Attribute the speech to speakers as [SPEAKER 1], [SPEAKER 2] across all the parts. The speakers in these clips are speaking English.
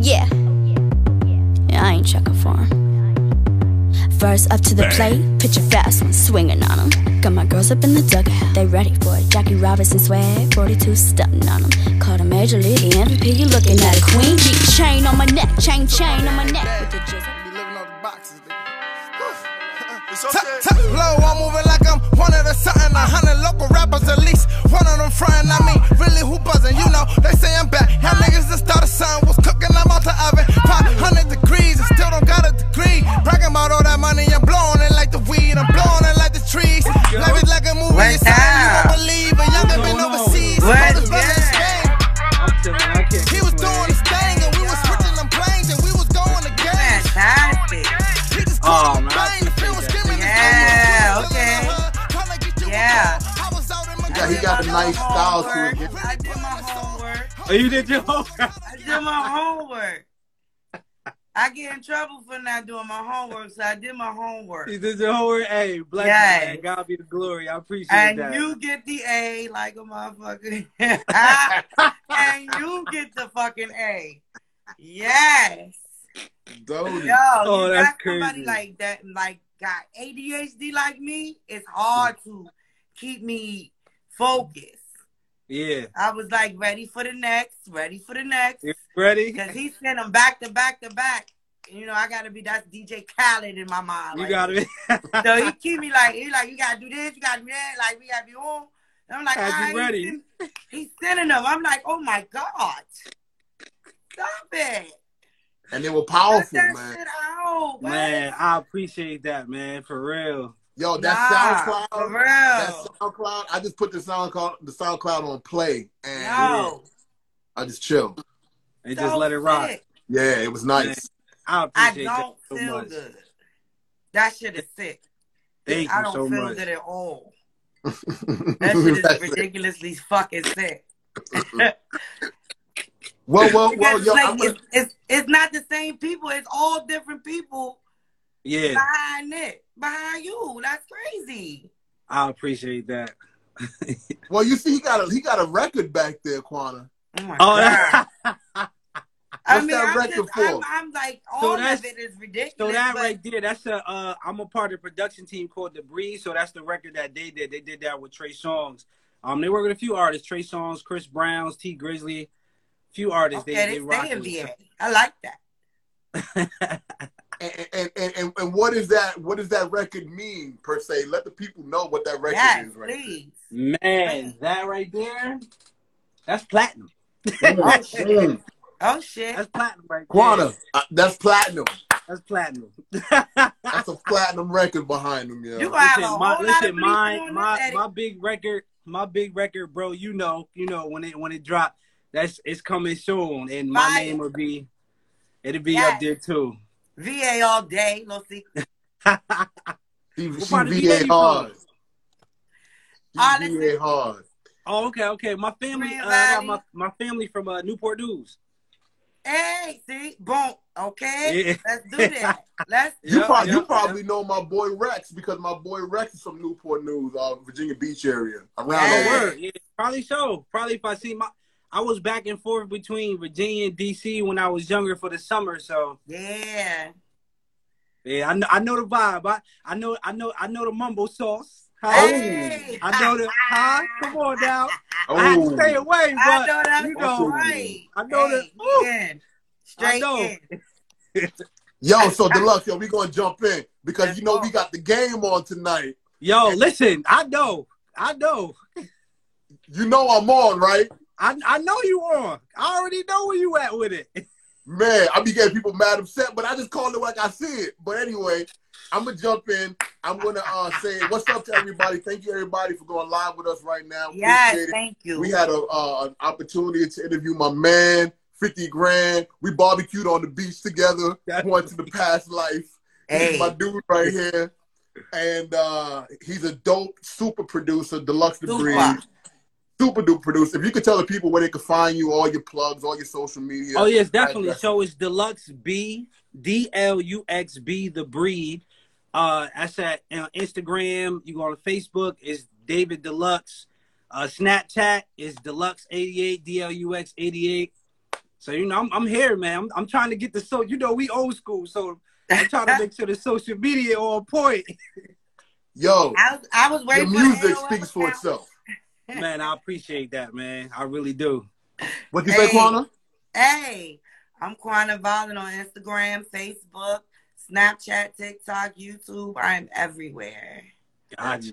[SPEAKER 1] yeah. Yeah, I ain't checking for him. First up to the plate, pitch a fast one, swinging on him. Got my girls up in the dugout, they ready for it. Jackie Robinson swag, 42 stunting on him. Caught a major league MVP, you looking at a queen. G chain on my neck, chain chain on my neck. With the jizzle.
[SPEAKER 2] Be living off the boxes, nigga.
[SPEAKER 3] It's
[SPEAKER 2] Top,
[SPEAKER 3] okay.
[SPEAKER 2] top low, I'm moving like I'm one of the something. A hundred local rappers at least. One of them frying, I mean, really who buzzing? You know, they say I'm back. Y'all niggas just started something. Was cooking, I'm out the oven. 500 degrees and still don't got a degree. Bragging about all that money, I'm blowing it like the weed. I'm blowing it like the trees. Life is like a movie,
[SPEAKER 4] What's
[SPEAKER 2] it's something you
[SPEAKER 4] up?
[SPEAKER 2] won't believe. A young been overseas.
[SPEAKER 4] What?
[SPEAKER 2] All this brother
[SPEAKER 4] Yeah.
[SPEAKER 2] Spain.
[SPEAKER 5] I'm telling you, I can't
[SPEAKER 2] He was doing his thing and we was switching them planes and we was going to games.
[SPEAKER 4] Fantastic.
[SPEAKER 2] He just
[SPEAKER 5] Oh,
[SPEAKER 2] called
[SPEAKER 5] man,
[SPEAKER 2] the bang, the film was skimming.
[SPEAKER 4] Yeah, okay. Yeah.
[SPEAKER 3] Yeah, he got a nice style to it.
[SPEAKER 4] I did my homework.
[SPEAKER 5] Oh, you did your homework.
[SPEAKER 4] I did my homework. I get in trouble for not doing my homework, so I did my homework.
[SPEAKER 5] You did your homework. Hey, bless you,
[SPEAKER 4] Yes.
[SPEAKER 5] man. God be the glory. I appreciate
[SPEAKER 4] And
[SPEAKER 5] that.
[SPEAKER 4] you get the A like a motherfucker. and you get the fucking A. Yes.
[SPEAKER 3] Doty.
[SPEAKER 4] Yo,
[SPEAKER 5] Oh,
[SPEAKER 4] you
[SPEAKER 5] that's
[SPEAKER 4] got somebody
[SPEAKER 5] crazy.
[SPEAKER 4] like that, like got ADHD like me. It's hard to keep me focused.
[SPEAKER 5] yeah.
[SPEAKER 4] I was like ready for the next, ready for the next,
[SPEAKER 5] You ready?
[SPEAKER 4] because he sent them back to back to back. You know, I gotta be that's DJ Khaled in my mind.
[SPEAKER 5] You
[SPEAKER 4] right
[SPEAKER 5] got it.
[SPEAKER 4] So he keep me like, he like, you gotta do this, you gotta do that, like we gotta be on. And I'm like,
[SPEAKER 5] Had you
[SPEAKER 4] "Alright."
[SPEAKER 5] ready.
[SPEAKER 4] He's sending them. I'm like, oh my god, stop it.
[SPEAKER 3] And they were powerful,
[SPEAKER 4] that
[SPEAKER 3] man.
[SPEAKER 4] shit out,
[SPEAKER 5] Man, I appreciate that, man. For real.
[SPEAKER 3] Yo,
[SPEAKER 4] Nah,
[SPEAKER 3] that
[SPEAKER 4] for
[SPEAKER 3] SoundCloud,
[SPEAKER 4] real.
[SPEAKER 3] that SoundCloud, I just put the SoundCloud, the SoundCloud on play, and
[SPEAKER 4] No.
[SPEAKER 3] I just chilled.
[SPEAKER 5] And
[SPEAKER 4] So
[SPEAKER 5] just let it rock.
[SPEAKER 4] sick.
[SPEAKER 3] Yeah, it was nice.
[SPEAKER 5] I
[SPEAKER 4] I
[SPEAKER 5] appreciate
[SPEAKER 4] don't
[SPEAKER 5] that so
[SPEAKER 4] feel
[SPEAKER 5] much.
[SPEAKER 4] good. That shit is sick.
[SPEAKER 5] Thank
[SPEAKER 4] I don't
[SPEAKER 5] so
[SPEAKER 4] feel
[SPEAKER 5] much.
[SPEAKER 4] good at all. That shit is ridiculously fucking sick.
[SPEAKER 3] well, well, well,
[SPEAKER 4] Because
[SPEAKER 3] yo,
[SPEAKER 4] like,
[SPEAKER 3] gonna,
[SPEAKER 4] it's, it's it's not the same people. It's all different people
[SPEAKER 5] Yeah,
[SPEAKER 4] behind it, behind you. That's crazy.
[SPEAKER 5] I appreciate that.
[SPEAKER 3] well, you see, he got a he got a record back there, Quana.
[SPEAKER 4] Oh my
[SPEAKER 5] Oh,
[SPEAKER 4] god.
[SPEAKER 5] that,
[SPEAKER 4] I mean,
[SPEAKER 3] that
[SPEAKER 4] I'm,
[SPEAKER 3] record
[SPEAKER 4] just,
[SPEAKER 3] for?
[SPEAKER 4] I'm, I'm like,
[SPEAKER 5] So
[SPEAKER 4] all
[SPEAKER 5] that's-
[SPEAKER 4] of it is ridiculous.
[SPEAKER 5] so that
[SPEAKER 4] but
[SPEAKER 5] right there, that's a. Uh, I'm a part of the production team called The Breeze. So that's the record that they did. They did that with Trey Songz. Um, they work with a few artists: Trey Songz, Chris Browns, Tee Grizzley. Few artists.
[SPEAKER 4] Okay,
[SPEAKER 5] they
[SPEAKER 4] they
[SPEAKER 5] they rock
[SPEAKER 4] stay in
[SPEAKER 5] with.
[SPEAKER 4] VA. I like that.
[SPEAKER 3] And, and, and, and, and what is that? What does that record mean per se? Let the people know what that record
[SPEAKER 4] Yes,
[SPEAKER 3] is, right?
[SPEAKER 4] please.
[SPEAKER 5] Man, that right there, that's platinum.
[SPEAKER 4] Oh. Oh shit.
[SPEAKER 5] That's platinum right there.
[SPEAKER 3] Uh, that's platinum.
[SPEAKER 5] That's platinum.
[SPEAKER 3] That's a platinum record behind him, yeah.
[SPEAKER 4] You gonna have a
[SPEAKER 5] listen,
[SPEAKER 4] whole
[SPEAKER 5] my,
[SPEAKER 4] lot
[SPEAKER 5] listen,
[SPEAKER 4] of
[SPEAKER 5] my my
[SPEAKER 4] this edit.
[SPEAKER 5] my big record, my big record, bro. You know, you know when it when it dropped, that's it's coming soon, and my
[SPEAKER 4] Fire.
[SPEAKER 5] name will be, it'll be
[SPEAKER 4] Yes.
[SPEAKER 5] up there too.
[SPEAKER 4] VA all day. Let's see.
[SPEAKER 3] She, she
[SPEAKER 5] VA
[SPEAKER 3] VA hard. She
[SPEAKER 4] Honestly.
[SPEAKER 3] VA hard.
[SPEAKER 5] oh, okay, okay. My family, uh, I got my my family from uh, Newport News.
[SPEAKER 4] Hey, see, boom. Okay,
[SPEAKER 5] Yeah.
[SPEAKER 4] let's do that. Let's.
[SPEAKER 3] You,
[SPEAKER 5] Yeah,
[SPEAKER 3] prob-
[SPEAKER 5] yeah,
[SPEAKER 3] you probably know my boy Rex because my boy Rex is from Newport News, uh, Virginia Beach area. Around
[SPEAKER 4] Yeah.
[SPEAKER 3] the way.
[SPEAKER 5] word. Yeah, probably so. Probably if I see my, I was back and forth between Virginia and DC when I was younger for the summer. So
[SPEAKER 4] Yeah.
[SPEAKER 5] yeah, I know I know the vibe. I I know I know I know the mumbo sauce. Huh?
[SPEAKER 4] Hey.
[SPEAKER 5] Oh, I know that. huh? Come on now. I had to stay
[SPEAKER 3] Oh,
[SPEAKER 5] away, but
[SPEAKER 4] I know that's
[SPEAKER 5] you know,
[SPEAKER 4] right.
[SPEAKER 5] I know
[SPEAKER 4] hey,
[SPEAKER 5] that- Ooh.
[SPEAKER 4] in. Straight
[SPEAKER 5] know.
[SPEAKER 3] yo, so deluxe, yo, we gonna jump in because
[SPEAKER 4] Let's
[SPEAKER 3] you know
[SPEAKER 4] go.
[SPEAKER 3] we got the game on tonight.
[SPEAKER 5] Yo, listen, I know, I know,
[SPEAKER 3] You know I'm on, right?
[SPEAKER 5] I I know you on. I already know where you at with it.
[SPEAKER 3] Man, I be getting people mad upset, but I just call it like I see it. But anyway, I'm gonna jump in. I'm gonna uh, say what's up to everybody. Thank you everybody for going live with us right now.
[SPEAKER 4] Yes,
[SPEAKER 3] Appreciate it.
[SPEAKER 4] thank you.
[SPEAKER 3] We had a uh, an opportunity to interview my man, 50 grand. We barbecued on the beach together, going to the past life. This
[SPEAKER 4] Hey.
[SPEAKER 3] is my dude right here. And uh, he's a dope super producer, Deluxe the
[SPEAKER 4] Super.
[SPEAKER 3] Breed. Super duper producer. If you could tell the people where they could find you, all your plugs, all your social media.
[SPEAKER 5] Oh yes, definitely.
[SPEAKER 3] Address.
[SPEAKER 5] So it's Deluxe B D L U X B the breed. Uh, that's at uh, Instagram. You go on Facebook. It's David Deluxe. Uh, Snapchat is Deluxe eighty eight D L U X eighty eight. So you know, I'm, I'm here, man. I'm, I'm trying to get the so. You know, we old school, so I'm trying to make sure the social media on point.
[SPEAKER 3] Yo,
[SPEAKER 4] I was, I was
[SPEAKER 3] the
[SPEAKER 4] waiting for
[SPEAKER 3] music
[SPEAKER 4] the AOL
[SPEAKER 3] speaks for itself.
[SPEAKER 5] man, I appreciate that, man. I really do.
[SPEAKER 3] What you say,
[SPEAKER 4] Hey.
[SPEAKER 3] Quana?
[SPEAKER 4] Hey, I'm Quana Valen on Instagram, Facebook, Snapchat, TikTok, YouTube. I'm everywhere.
[SPEAKER 5] Gotcha.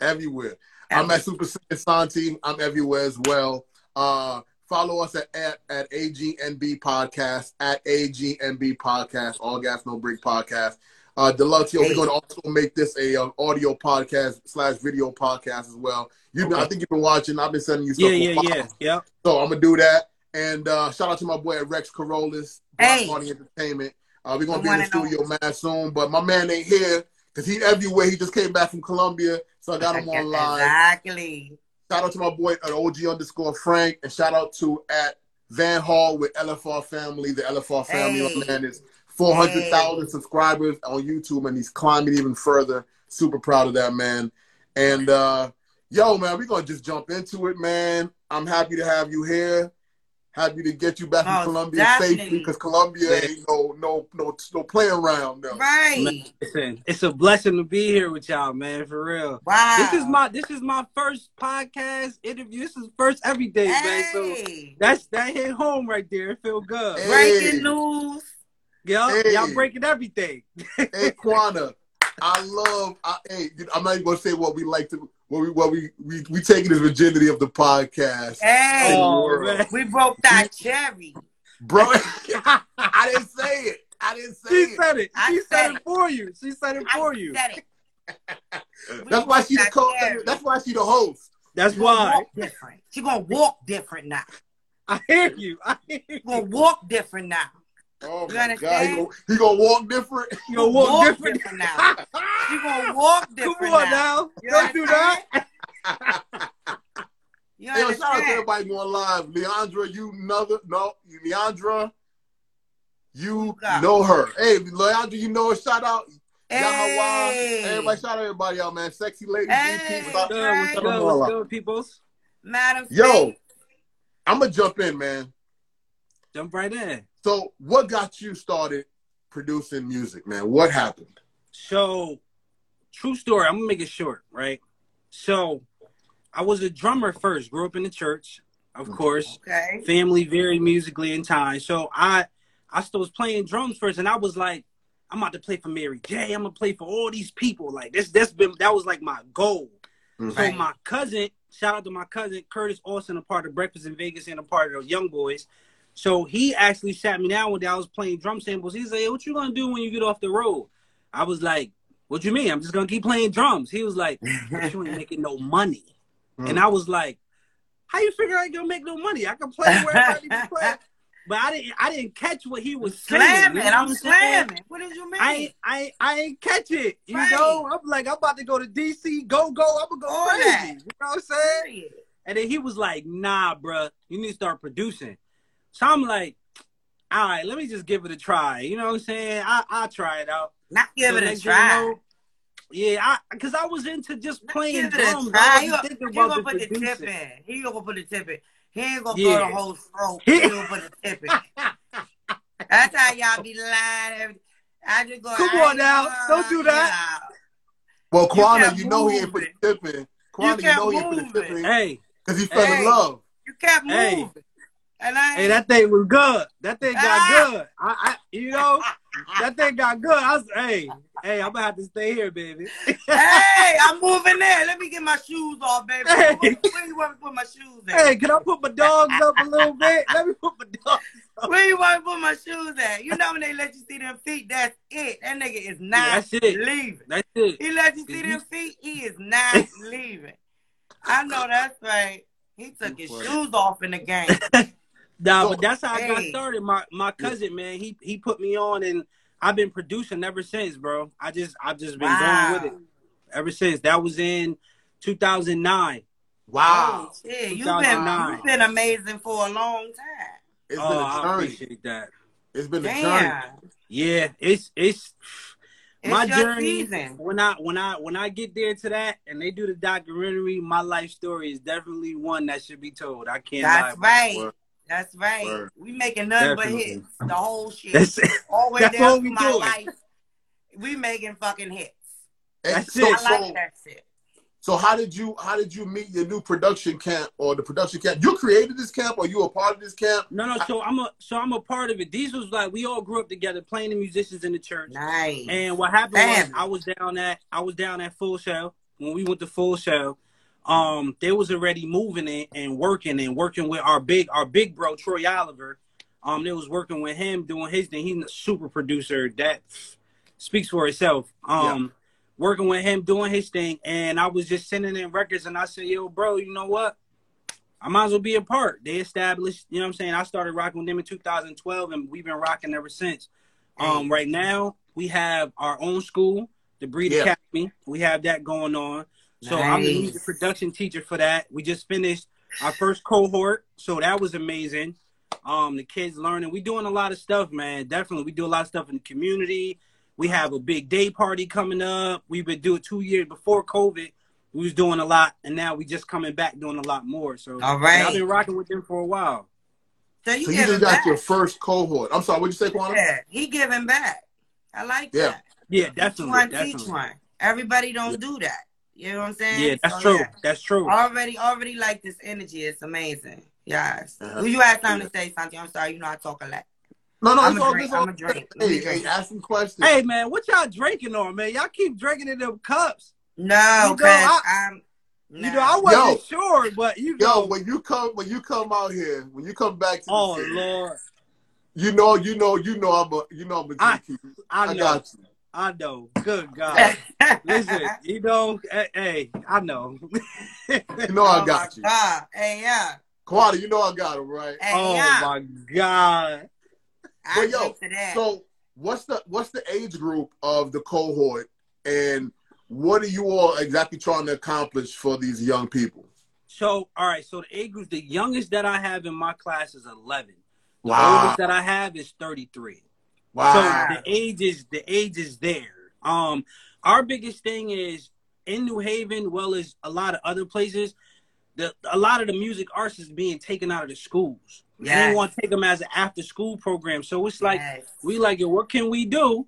[SPEAKER 3] Everywhere. I'm at Super Saiyan Santi. I'm everywhere as well. Uh, follow us at, at, at AGNB Podcast, at AGNB Podcast, All Gas No Break Podcast. Uh, Deluxio, we're going to also make this a um, audio podcast slash video podcast as well. You,
[SPEAKER 5] Okay.
[SPEAKER 3] I think you've been watching. I've been sending you stuff.
[SPEAKER 5] Yeah,
[SPEAKER 3] for
[SPEAKER 5] yeah, yeah, yeah.
[SPEAKER 3] So I'm gonna do that. And uh, shout out to my boy at Rex Carolus,
[SPEAKER 4] Hey.
[SPEAKER 3] Block Party Entertainment. Uh, we're gonna
[SPEAKER 4] The
[SPEAKER 3] be in the studio mad soon, but my man ain't here because he everywhere. He just came back from Colombia, so I got him online.
[SPEAKER 4] Exactly.
[SPEAKER 3] Shout out to my boy at OG underscore Frank, and shout out to at Van Hall with LFR Family. The LFR Family,
[SPEAKER 4] Hey.
[SPEAKER 3] man is four hundred thousand subscribers on YouTube, and he's climbing even further. Super proud of that man. And uh, yo, man, we're gonna just jump into it, man. I'm happy to have you here. Happy to get you back from
[SPEAKER 4] Most
[SPEAKER 3] Colombia
[SPEAKER 4] definitely.
[SPEAKER 3] safely because Colombia
[SPEAKER 5] Man.
[SPEAKER 3] ain't no no no no play around. No.
[SPEAKER 4] Right.
[SPEAKER 5] Listen, it's a blessing to be here with y'all, man. For real.
[SPEAKER 4] Wow.
[SPEAKER 5] This is my this is my first podcast interview. This is first everything, man. So that's that hit home right there. It feel good.
[SPEAKER 3] Hey.
[SPEAKER 4] Breaking news.
[SPEAKER 5] Yo,
[SPEAKER 3] Hey.
[SPEAKER 5] y'all breaking everything.
[SPEAKER 3] hey Quana, I love. I, hey, I'm not even gonna say what we like to. What we what we we, we taking this virginity of the podcast,
[SPEAKER 4] Hey.
[SPEAKER 5] Oh,
[SPEAKER 4] We broke that cherry.
[SPEAKER 3] bro. I didn't say it. I didn't say
[SPEAKER 5] She
[SPEAKER 3] it.
[SPEAKER 5] said it.
[SPEAKER 4] I
[SPEAKER 5] She
[SPEAKER 4] said
[SPEAKER 5] said
[SPEAKER 4] it.
[SPEAKER 5] it for you. She said it for
[SPEAKER 4] I
[SPEAKER 5] you.
[SPEAKER 4] said it.
[SPEAKER 3] That's why she the
[SPEAKER 4] That
[SPEAKER 3] co-
[SPEAKER 4] cherry.
[SPEAKER 3] That's why she the host.
[SPEAKER 5] That's
[SPEAKER 4] She
[SPEAKER 5] why.
[SPEAKER 4] walk different. She gonna walk different now.
[SPEAKER 5] I hear you. I hear you.
[SPEAKER 4] She gonna walk different now.
[SPEAKER 3] Oh
[SPEAKER 4] You
[SPEAKER 3] my god, he gonna, he gonna walk different.
[SPEAKER 5] You gonna walk, different.
[SPEAKER 4] now. She gonna walk
[SPEAKER 5] Come
[SPEAKER 4] different
[SPEAKER 5] on
[SPEAKER 4] now.
[SPEAKER 5] now.
[SPEAKER 4] You
[SPEAKER 5] Don't do that.
[SPEAKER 4] You
[SPEAKER 3] Yo, shout out to everybody going live. Leandra, you another no, Leandra, you
[SPEAKER 4] Who
[SPEAKER 3] know her. Hey, Leandra, you know her. Shout out. Yahawa.
[SPEAKER 4] Hey.
[SPEAKER 3] Everybody, shout out everybody out, man. Sexy lady,
[SPEAKER 4] Hey.
[SPEAKER 3] GP.
[SPEAKER 5] What's
[SPEAKER 3] Stop-
[SPEAKER 5] good? What's
[SPEAKER 3] Shut
[SPEAKER 5] good? What's
[SPEAKER 3] up.
[SPEAKER 5] good, peoples?
[SPEAKER 4] Madam
[SPEAKER 3] Yo,
[SPEAKER 4] Faith.
[SPEAKER 3] I'm gonna jump in, man.
[SPEAKER 5] Jump right in.
[SPEAKER 3] So, what got you started producing music, man? What happened?
[SPEAKER 5] So, true story. I'm gonna make it short, right? So, I was a drummer first. Grew up in the church, of
[SPEAKER 3] Mhm.
[SPEAKER 5] course.
[SPEAKER 4] Okay.
[SPEAKER 5] Family very musically inclined. So I, I still was playing drums first, and I was like, I'm about to play for Mary J. I'm gonna play for all these people. Like this, that's been that was like my goal. So my cousin, shout out to my cousin Curtis Austin, a part of Breakfast in Vegas and a part of the Young Boys. So he actually sat me down one day. I was playing drum samples. He's like, hey, "What you gonna do when you get off the road?" I was like, "What you mean? I'm just gonna keep playing drums." He was like, "But you ain't making no money."
[SPEAKER 3] Mm.
[SPEAKER 5] And I was like, "How you figure I ain't gonna make no money? I can play wherever I need to play." But I didn't. I didn't catch what he was saying.
[SPEAKER 4] slamming.
[SPEAKER 5] you know
[SPEAKER 4] I'm slamming. What did you mean?
[SPEAKER 5] I ain't, I I ain't catch it. You
[SPEAKER 4] Right.
[SPEAKER 5] know, I'm like, I'm about to go to DC, go, go, I'm gonna go
[SPEAKER 4] All
[SPEAKER 5] crazy.
[SPEAKER 4] that.
[SPEAKER 5] You know what I'm saying? And then he was like, nah, bruh, you need to start producing. So I'm like, all right, let me just give it a try. You know what I'm saying? I, I'll try it out.
[SPEAKER 4] Not give
[SPEAKER 5] So
[SPEAKER 4] it a
[SPEAKER 5] next thing you
[SPEAKER 4] try.
[SPEAKER 5] know, yeah, I because I was into just playing
[SPEAKER 4] give it a
[SPEAKER 5] drums.
[SPEAKER 4] try.
[SPEAKER 5] I
[SPEAKER 4] He
[SPEAKER 5] wasn't
[SPEAKER 4] gonna,
[SPEAKER 5] thinking
[SPEAKER 4] he
[SPEAKER 5] about
[SPEAKER 4] gonna
[SPEAKER 5] the
[SPEAKER 4] put the tip in. He gonna put the tip in. He ain't gonna
[SPEAKER 5] Yeah.
[SPEAKER 4] go the whole stroke. He gonna put the tip in. That's how y'all be lying. every- I just go.
[SPEAKER 5] Come
[SPEAKER 4] I
[SPEAKER 5] on
[SPEAKER 4] ain't
[SPEAKER 5] now.
[SPEAKER 4] gonna-
[SPEAKER 5] Don't do that.
[SPEAKER 3] Well,
[SPEAKER 4] You
[SPEAKER 3] you, know he ain't put the tip in. Quana, you,
[SPEAKER 4] kept
[SPEAKER 3] know he ain't put the tip in
[SPEAKER 5] Hey,
[SPEAKER 3] because he fell
[SPEAKER 4] Hey.
[SPEAKER 3] in love.
[SPEAKER 4] You kept
[SPEAKER 5] Hey.
[SPEAKER 4] Moving. And I
[SPEAKER 5] hey, that thing was good. That thing got
[SPEAKER 4] Ah.
[SPEAKER 5] good. I, I, you know, that thing got good. I was, hey, hey, I'm gonna have to stay here, baby.
[SPEAKER 4] hey, I'm moving there. Let me get my shoes off, baby.
[SPEAKER 5] Hey.
[SPEAKER 4] Where, where you want to put my shoes at?
[SPEAKER 5] Hey, can I put my dogs up a little bit? Let me put my dogs.
[SPEAKER 4] Where you want to put my shoes at? You know when they let you see them feet, that's it. That nigga is not
[SPEAKER 5] that's it.
[SPEAKER 4] leaving.
[SPEAKER 5] That's it.
[SPEAKER 4] He let you see them feet, he is not leaving. I know that's right. He took his shoes off in the game.
[SPEAKER 5] Nah,
[SPEAKER 3] So-
[SPEAKER 5] but that's how I got started. My my cousin, man, he he put me on, and I've been producing ever since, bro. I just I've just been
[SPEAKER 4] Wow.
[SPEAKER 5] going with it ever since. That was in 2009.
[SPEAKER 3] Wow.
[SPEAKER 4] Oh, shit. You've been, you've been amazing for a long time.
[SPEAKER 3] It's
[SPEAKER 5] oh,
[SPEAKER 3] been a
[SPEAKER 5] I
[SPEAKER 3] journey.
[SPEAKER 5] appreciate that.
[SPEAKER 3] It's been a journey.
[SPEAKER 5] Yeah, it's it's
[SPEAKER 4] It's
[SPEAKER 5] my
[SPEAKER 4] your
[SPEAKER 5] journey.
[SPEAKER 4] season.
[SPEAKER 5] When I when I when I get there to that, and they do the documentary, my life story is definitely one that should be told. I can't lie.
[SPEAKER 4] That's
[SPEAKER 5] about it.
[SPEAKER 4] right. That's right.
[SPEAKER 3] Word.
[SPEAKER 4] We making nothing but hits. The whole shit.
[SPEAKER 5] That's
[SPEAKER 4] All the way
[SPEAKER 5] that's
[SPEAKER 4] down
[SPEAKER 5] all
[SPEAKER 4] to
[SPEAKER 5] we
[SPEAKER 4] my
[SPEAKER 5] doing.
[SPEAKER 4] life. We making fucking hits.
[SPEAKER 3] And
[SPEAKER 5] That's
[SPEAKER 3] so,
[SPEAKER 5] it.
[SPEAKER 4] I like
[SPEAKER 3] so,
[SPEAKER 4] that shit.
[SPEAKER 3] so how did you how did you meet your new production camp or the production camp? You created this camp or you a part of this camp?
[SPEAKER 5] No, no. So I'm a so I'm a part of it. These was like we all grew up together, playing the musicians in the church.
[SPEAKER 4] Nice.
[SPEAKER 5] And what happened
[SPEAKER 4] Family.
[SPEAKER 5] was I was down at I was down at Full Sail when we went to Full Sail. Um, they was already moving and, and working and working with our big our big bro Troy Oliver. Um, they was working with him doing his thing. He's a super producer that speaks for itself. Um, working with him doing his thing, and I was just sending in records, and I said, "Yo, bro, you know what? I might as well be a part." They established, you know what I'm saying. I started rocking with them in 2012, and we've been rocking ever since. Um, right now we have our own school, the Breed
[SPEAKER 3] Yeah.
[SPEAKER 5] Academy. We have that going on. So I'm the music production teacher for that. We just finished our first cohort, so that was amazing. Um, the kids learning. We doing a lot of stuff, man. Definitely, we do a lot of stuff in the community. We have a big day party coming up. We've been doing two years before COVID. We was doing a lot, and now we just coming back doing a lot more. So
[SPEAKER 4] All right.
[SPEAKER 5] I've been rocking with them for a while.
[SPEAKER 4] So you
[SPEAKER 3] So you just got
[SPEAKER 4] back.
[SPEAKER 3] your first cohort. I'm sorry, what'd you say, Quantum?
[SPEAKER 4] Yeah, he giving back. I like
[SPEAKER 3] Yeah.
[SPEAKER 4] that.
[SPEAKER 5] Yeah,
[SPEAKER 4] Teach
[SPEAKER 5] definitely,
[SPEAKER 4] one,
[SPEAKER 5] definitely.
[SPEAKER 4] teach one. Everybody don't do that. You know what I'm saying?
[SPEAKER 5] Yeah, that's
[SPEAKER 4] So,
[SPEAKER 5] true.
[SPEAKER 4] yeah.
[SPEAKER 5] That's true.
[SPEAKER 4] Already, already like this energy. It's amazing. Yes.
[SPEAKER 3] Uh-huh.
[SPEAKER 4] You had something to say, something. I'm sorry. You know I talk a lot.
[SPEAKER 3] No, no,
[SPEAKER 4] I'm
[SPEAKER 3] it's
[SPEAKER 4] a
[SPEAKER 3] all,
[SPEAKER 4] drink,
[SPEAKER 3] it's
[SPEAKER 4] I'm a drink. Let
[SPEAKER 3] Hey,
[SPEAKER 4] drink.
[SPEAKER 3] hey, ask some questions.
[SPEAKER 5] Hey man, what y'all drinking on, man? Y'all keep drinking in them cups.
[SPEAKER 4] No,
[SPEAKER 5] You know, I-
[SPEAKER 4] I'm.
[SPEAKER 5] You know, I wasn't sure, but you
[SPEAKER 3] Yo,
[SPEAKER 5] know.
[SPEAKER 3] when you come when you come out here, when you come back to the
[SPEAKER 5] oh
[SPEAKER 3] city,
[SPEAKER 5] Lord,
[SPEAKER 3] you know, you know, you know I'm a you know I'm a
[SPEAKER 5] I-
[SPEAKER 3] G
[SPEAKER 5] I
[SPEAKER 3] I
[SPEAKER 5] know,
[SPEAKER 3] got you.
[SPEAKER 5] I know. Good God, listen, you know, hey, hey, I know.
[SPEAKER 3] You know I
[SPEAKER 4] oh
[SPEAKER 3] got
[SPEAKER 4] my
[SPEAKER 3] you.
[SPEAKER 4] God. Hey, yeah.
[SPEAKER 3] Quada, you know I got him, right?
[SPEAKER 4] Hey,
[SPEAKER 5] oh
[SPEAKER 4] yeah.
[SPEAKER 5] my God.
[SPEAKER 4] I
[SPEAKER 3] But yo,
[SPEAKER 4] drink to that.
[SPEAKER 3] So what's the what's the age group of the cohort and what are you all exactly trying to accomplish for these young people?
[SPEAKER 5] So, all right. So the age group, the youngest that I have in my class is eleven. The
[SPEAKER 3] Wow.
[SPEAKER 5] oldest that I have is thirty-three.
[SPEAKER 3] Wow.
[SPEAKER 5] So the age is the age is there. Um, our biggest thing is in New Haven, well as a lot of other places, the a lot of the music arts is being taken out of the schools. They
[SPEAKER 4] Yes.
[SPEAKER 5] don't want to take them as an after school program. So it's like
[SPEAKER 4] Yes.
[SPEAKER 5] we like, yo, what can we do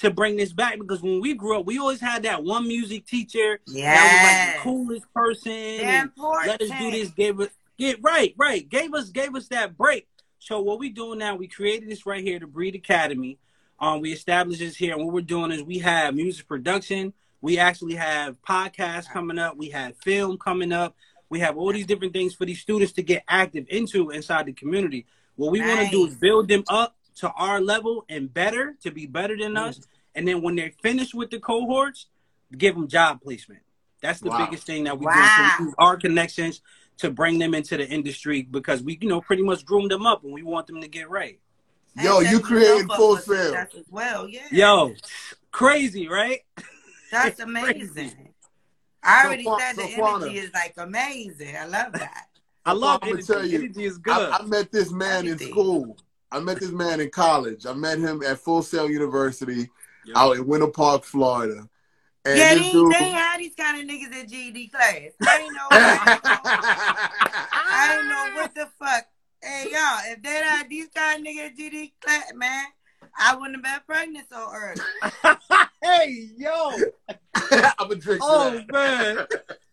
[SPEAKER 5] to bring this back? Because when we grew up, we always had that one music teacher Yeah, that was like the coolest person. Let us do this. Gave us get right, right. Gave us gave us that break. So what we doing now? We created this right here, the Breed Academy. Um, we established this here, and what we're doing is we have music production. We actually have podcasts coming up. We have film coming up. We have all these different things for these students to get active into inside the community. What we want to do is build them up to our level and better, to be better than
[SPEAKER 4] Mm.
[SPEAKER 5] us. And then when they're finished with the cohorts, give them job placement. That's the
[SPEAKER 3] Wow.
[SPEAKER 5] biggest thing that we
[SPEAKER 4] Wow.
[SPEAKER 5] do. So we our connections to bring them into the industry because we, you know, pretty much groomed them up and we want them to get right.
[SPEAKER 3] Yo, you created full
[SPEAKER 4] for
[SPEAKER 3] sale.
[SPEAKER 4] As well, yeah.
[SPEAKER 5] Yo, crazy, right?
[SPEAKER 4] That's amazing. I
[SPEAKER 3] So
[SPEAKER 4] already
[SPEAKER 3] Qua-
[SPEAKER 4] said
[SPEAKER 3] so
[SPEAKER 4] the
[SPEAKER 3] Quana.
[SPEAKER 4] energy is like amazing. I love that.
[SPEAKER 5] I love
[SPEAKER 3] I'ma tell you,
[SPEAKER 5] energy is good.
[SPEAKER 3] I, I met this man in school. I met this man in college. I met him at Full Sail University
[SPEAKER 5] Yo.
[SPEAKER 3] out in Winter Park, Florida. And
[SPEAKER 4] yeah, they,
[SPEAKER 3] dude,
[SPEAKER 4] they had these kind of niggas in GED class. I ain't know. I ain't know what the fuck. Hey y'all, if they had these kind of niggas in GED class, man, I wouldn't have been pregnant so early.
[SPEAKER 5] hey, yo.
[SPEAKER 3] I'm a drink.
[SPEAKER 5] Oh
[SPEAKER 3] that.
[SPEAKER 5] man.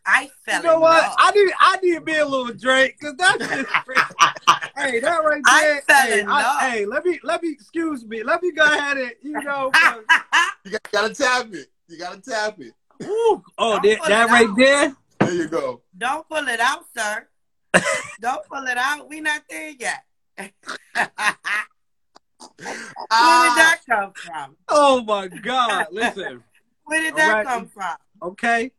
[SPEAKER 4] I fell
[SPEAKER 5] You know
[SPEAKER 4] in
[SPEAKER 5] what?
[SPEAKER 4] love.
[SPEAKER 5] I need I need to be a little Drake because that's just hey, that right
[SPEAKER 4] I
[SPEAKER 5] there.
[SPEAKER 4] fell
[SPEAKER 5] hey,
[SPEAKER 4] in
[SPEAKER 5] I-
[SPEAKER 4] love.
[SPEAKER 5] hey, let me let me excuse me. Let me go ahead and you know. 'cause-
[SPEAKER 3] You got, gotta tap it. You gotta tap it.
[SPEAKER 5] Woo. Oh, that, that right
[SPEAKER 4] out.
[SPEAKER 5] there.
[SPEAKER 3] There you go.
[SPEAKER 4] Don't pull it out, sir. Don't pull it out. We not there yet. Where did
[SPEAKER 3] Ah,
[SPEAKER 4] that come from?
[SPEAKER 5] Oh my God! Listen,
[SPEAKER 4] Where did that
[SPEAKER 5] right.
[SPEAKER 4] come from?
[SPEAKER 5] okay,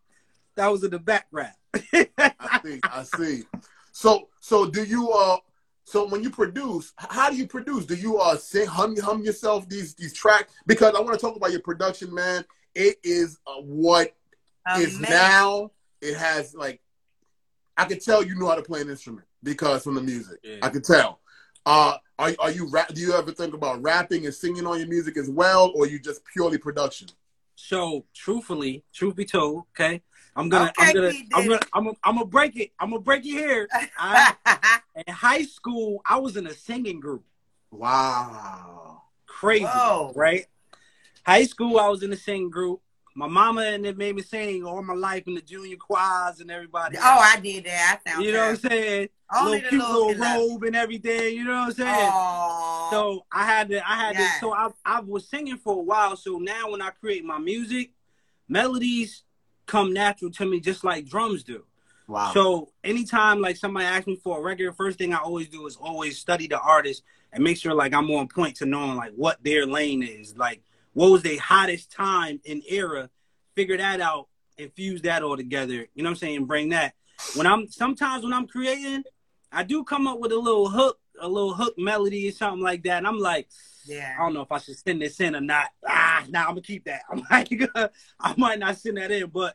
[SPEAKER 5] that was in the background.
[SPEAKER 3] I see. I see. So, so do you? Uh, so when you produce, how do you produce? Do you uh sing, hum, hum yourself these these tracks? Because I want to talk about your production, man. It is uh, what is
[SPEAKER 4] Amazing.
[SPEAKER 3] now. It has like, I could tell you know how to play an instrument because from the music,
[SPEAKER 5] Yeah.
[SPEAKER 3] I can tell. Uh, are are you rap? Do you ever think about rapping and singing on your music as well, or you just purely production?
[SPEAKER 5] So, truthfully, truth be told, okay, I'm gonna,
[SPEAKER 4] Okay,
[SPEAKER 5] I'm gonna,
[SPEAKER 4] P.
[SPEAKER 5] I'm gonna, I'm gonna, I'm gonna break it. I'm gonna break it here. I, in high school, I was in a singing group.
[SPEAKER 3] Wow.
[SPEAKER 5] Crazy,
[SPEAKER 4] Whoa.
[SPEAKER 5] right? High school, I was in the singing group. My mama and it made me sing all my life in the junior choirs and everybody.
[SPEAKER 4] oh, I did that. I sound
[SPEAKER 5] you know what I'm saying?
[SPEAKER 4] Only
[SPEAKER 5] little cute little robe and everything. You know what I'm saying?
[SPEAKER 4] Aw.
[SPEAKER 5] So I had to, I had
[SPEAKER 4] Yeah.
[SPEAKER 5] to, so I, I was singing for a while. So now when I create my music, melodies come natural to me just like drums do.
[SPEAKER 3] Wow.
[SPEAKER 5] So anytime like somebody asks me for a record, first thing I always do is always study the artist and make sure like I'm on point to knowing like what their lane is. Like what was the hottest time and era, figure that out and fuse that all together. You know what I'm saying? Bring that. When I'm sometimes when I'm creating, I do come up with a little hook, a little hook melody or something like that. And I'm like,
[SPEAKER 4] Yeah.
[SPEAKER 5] I don't know if I should send this in or not. Ah, nah, I'm gonna keep that. I'm like, I might not send that in, but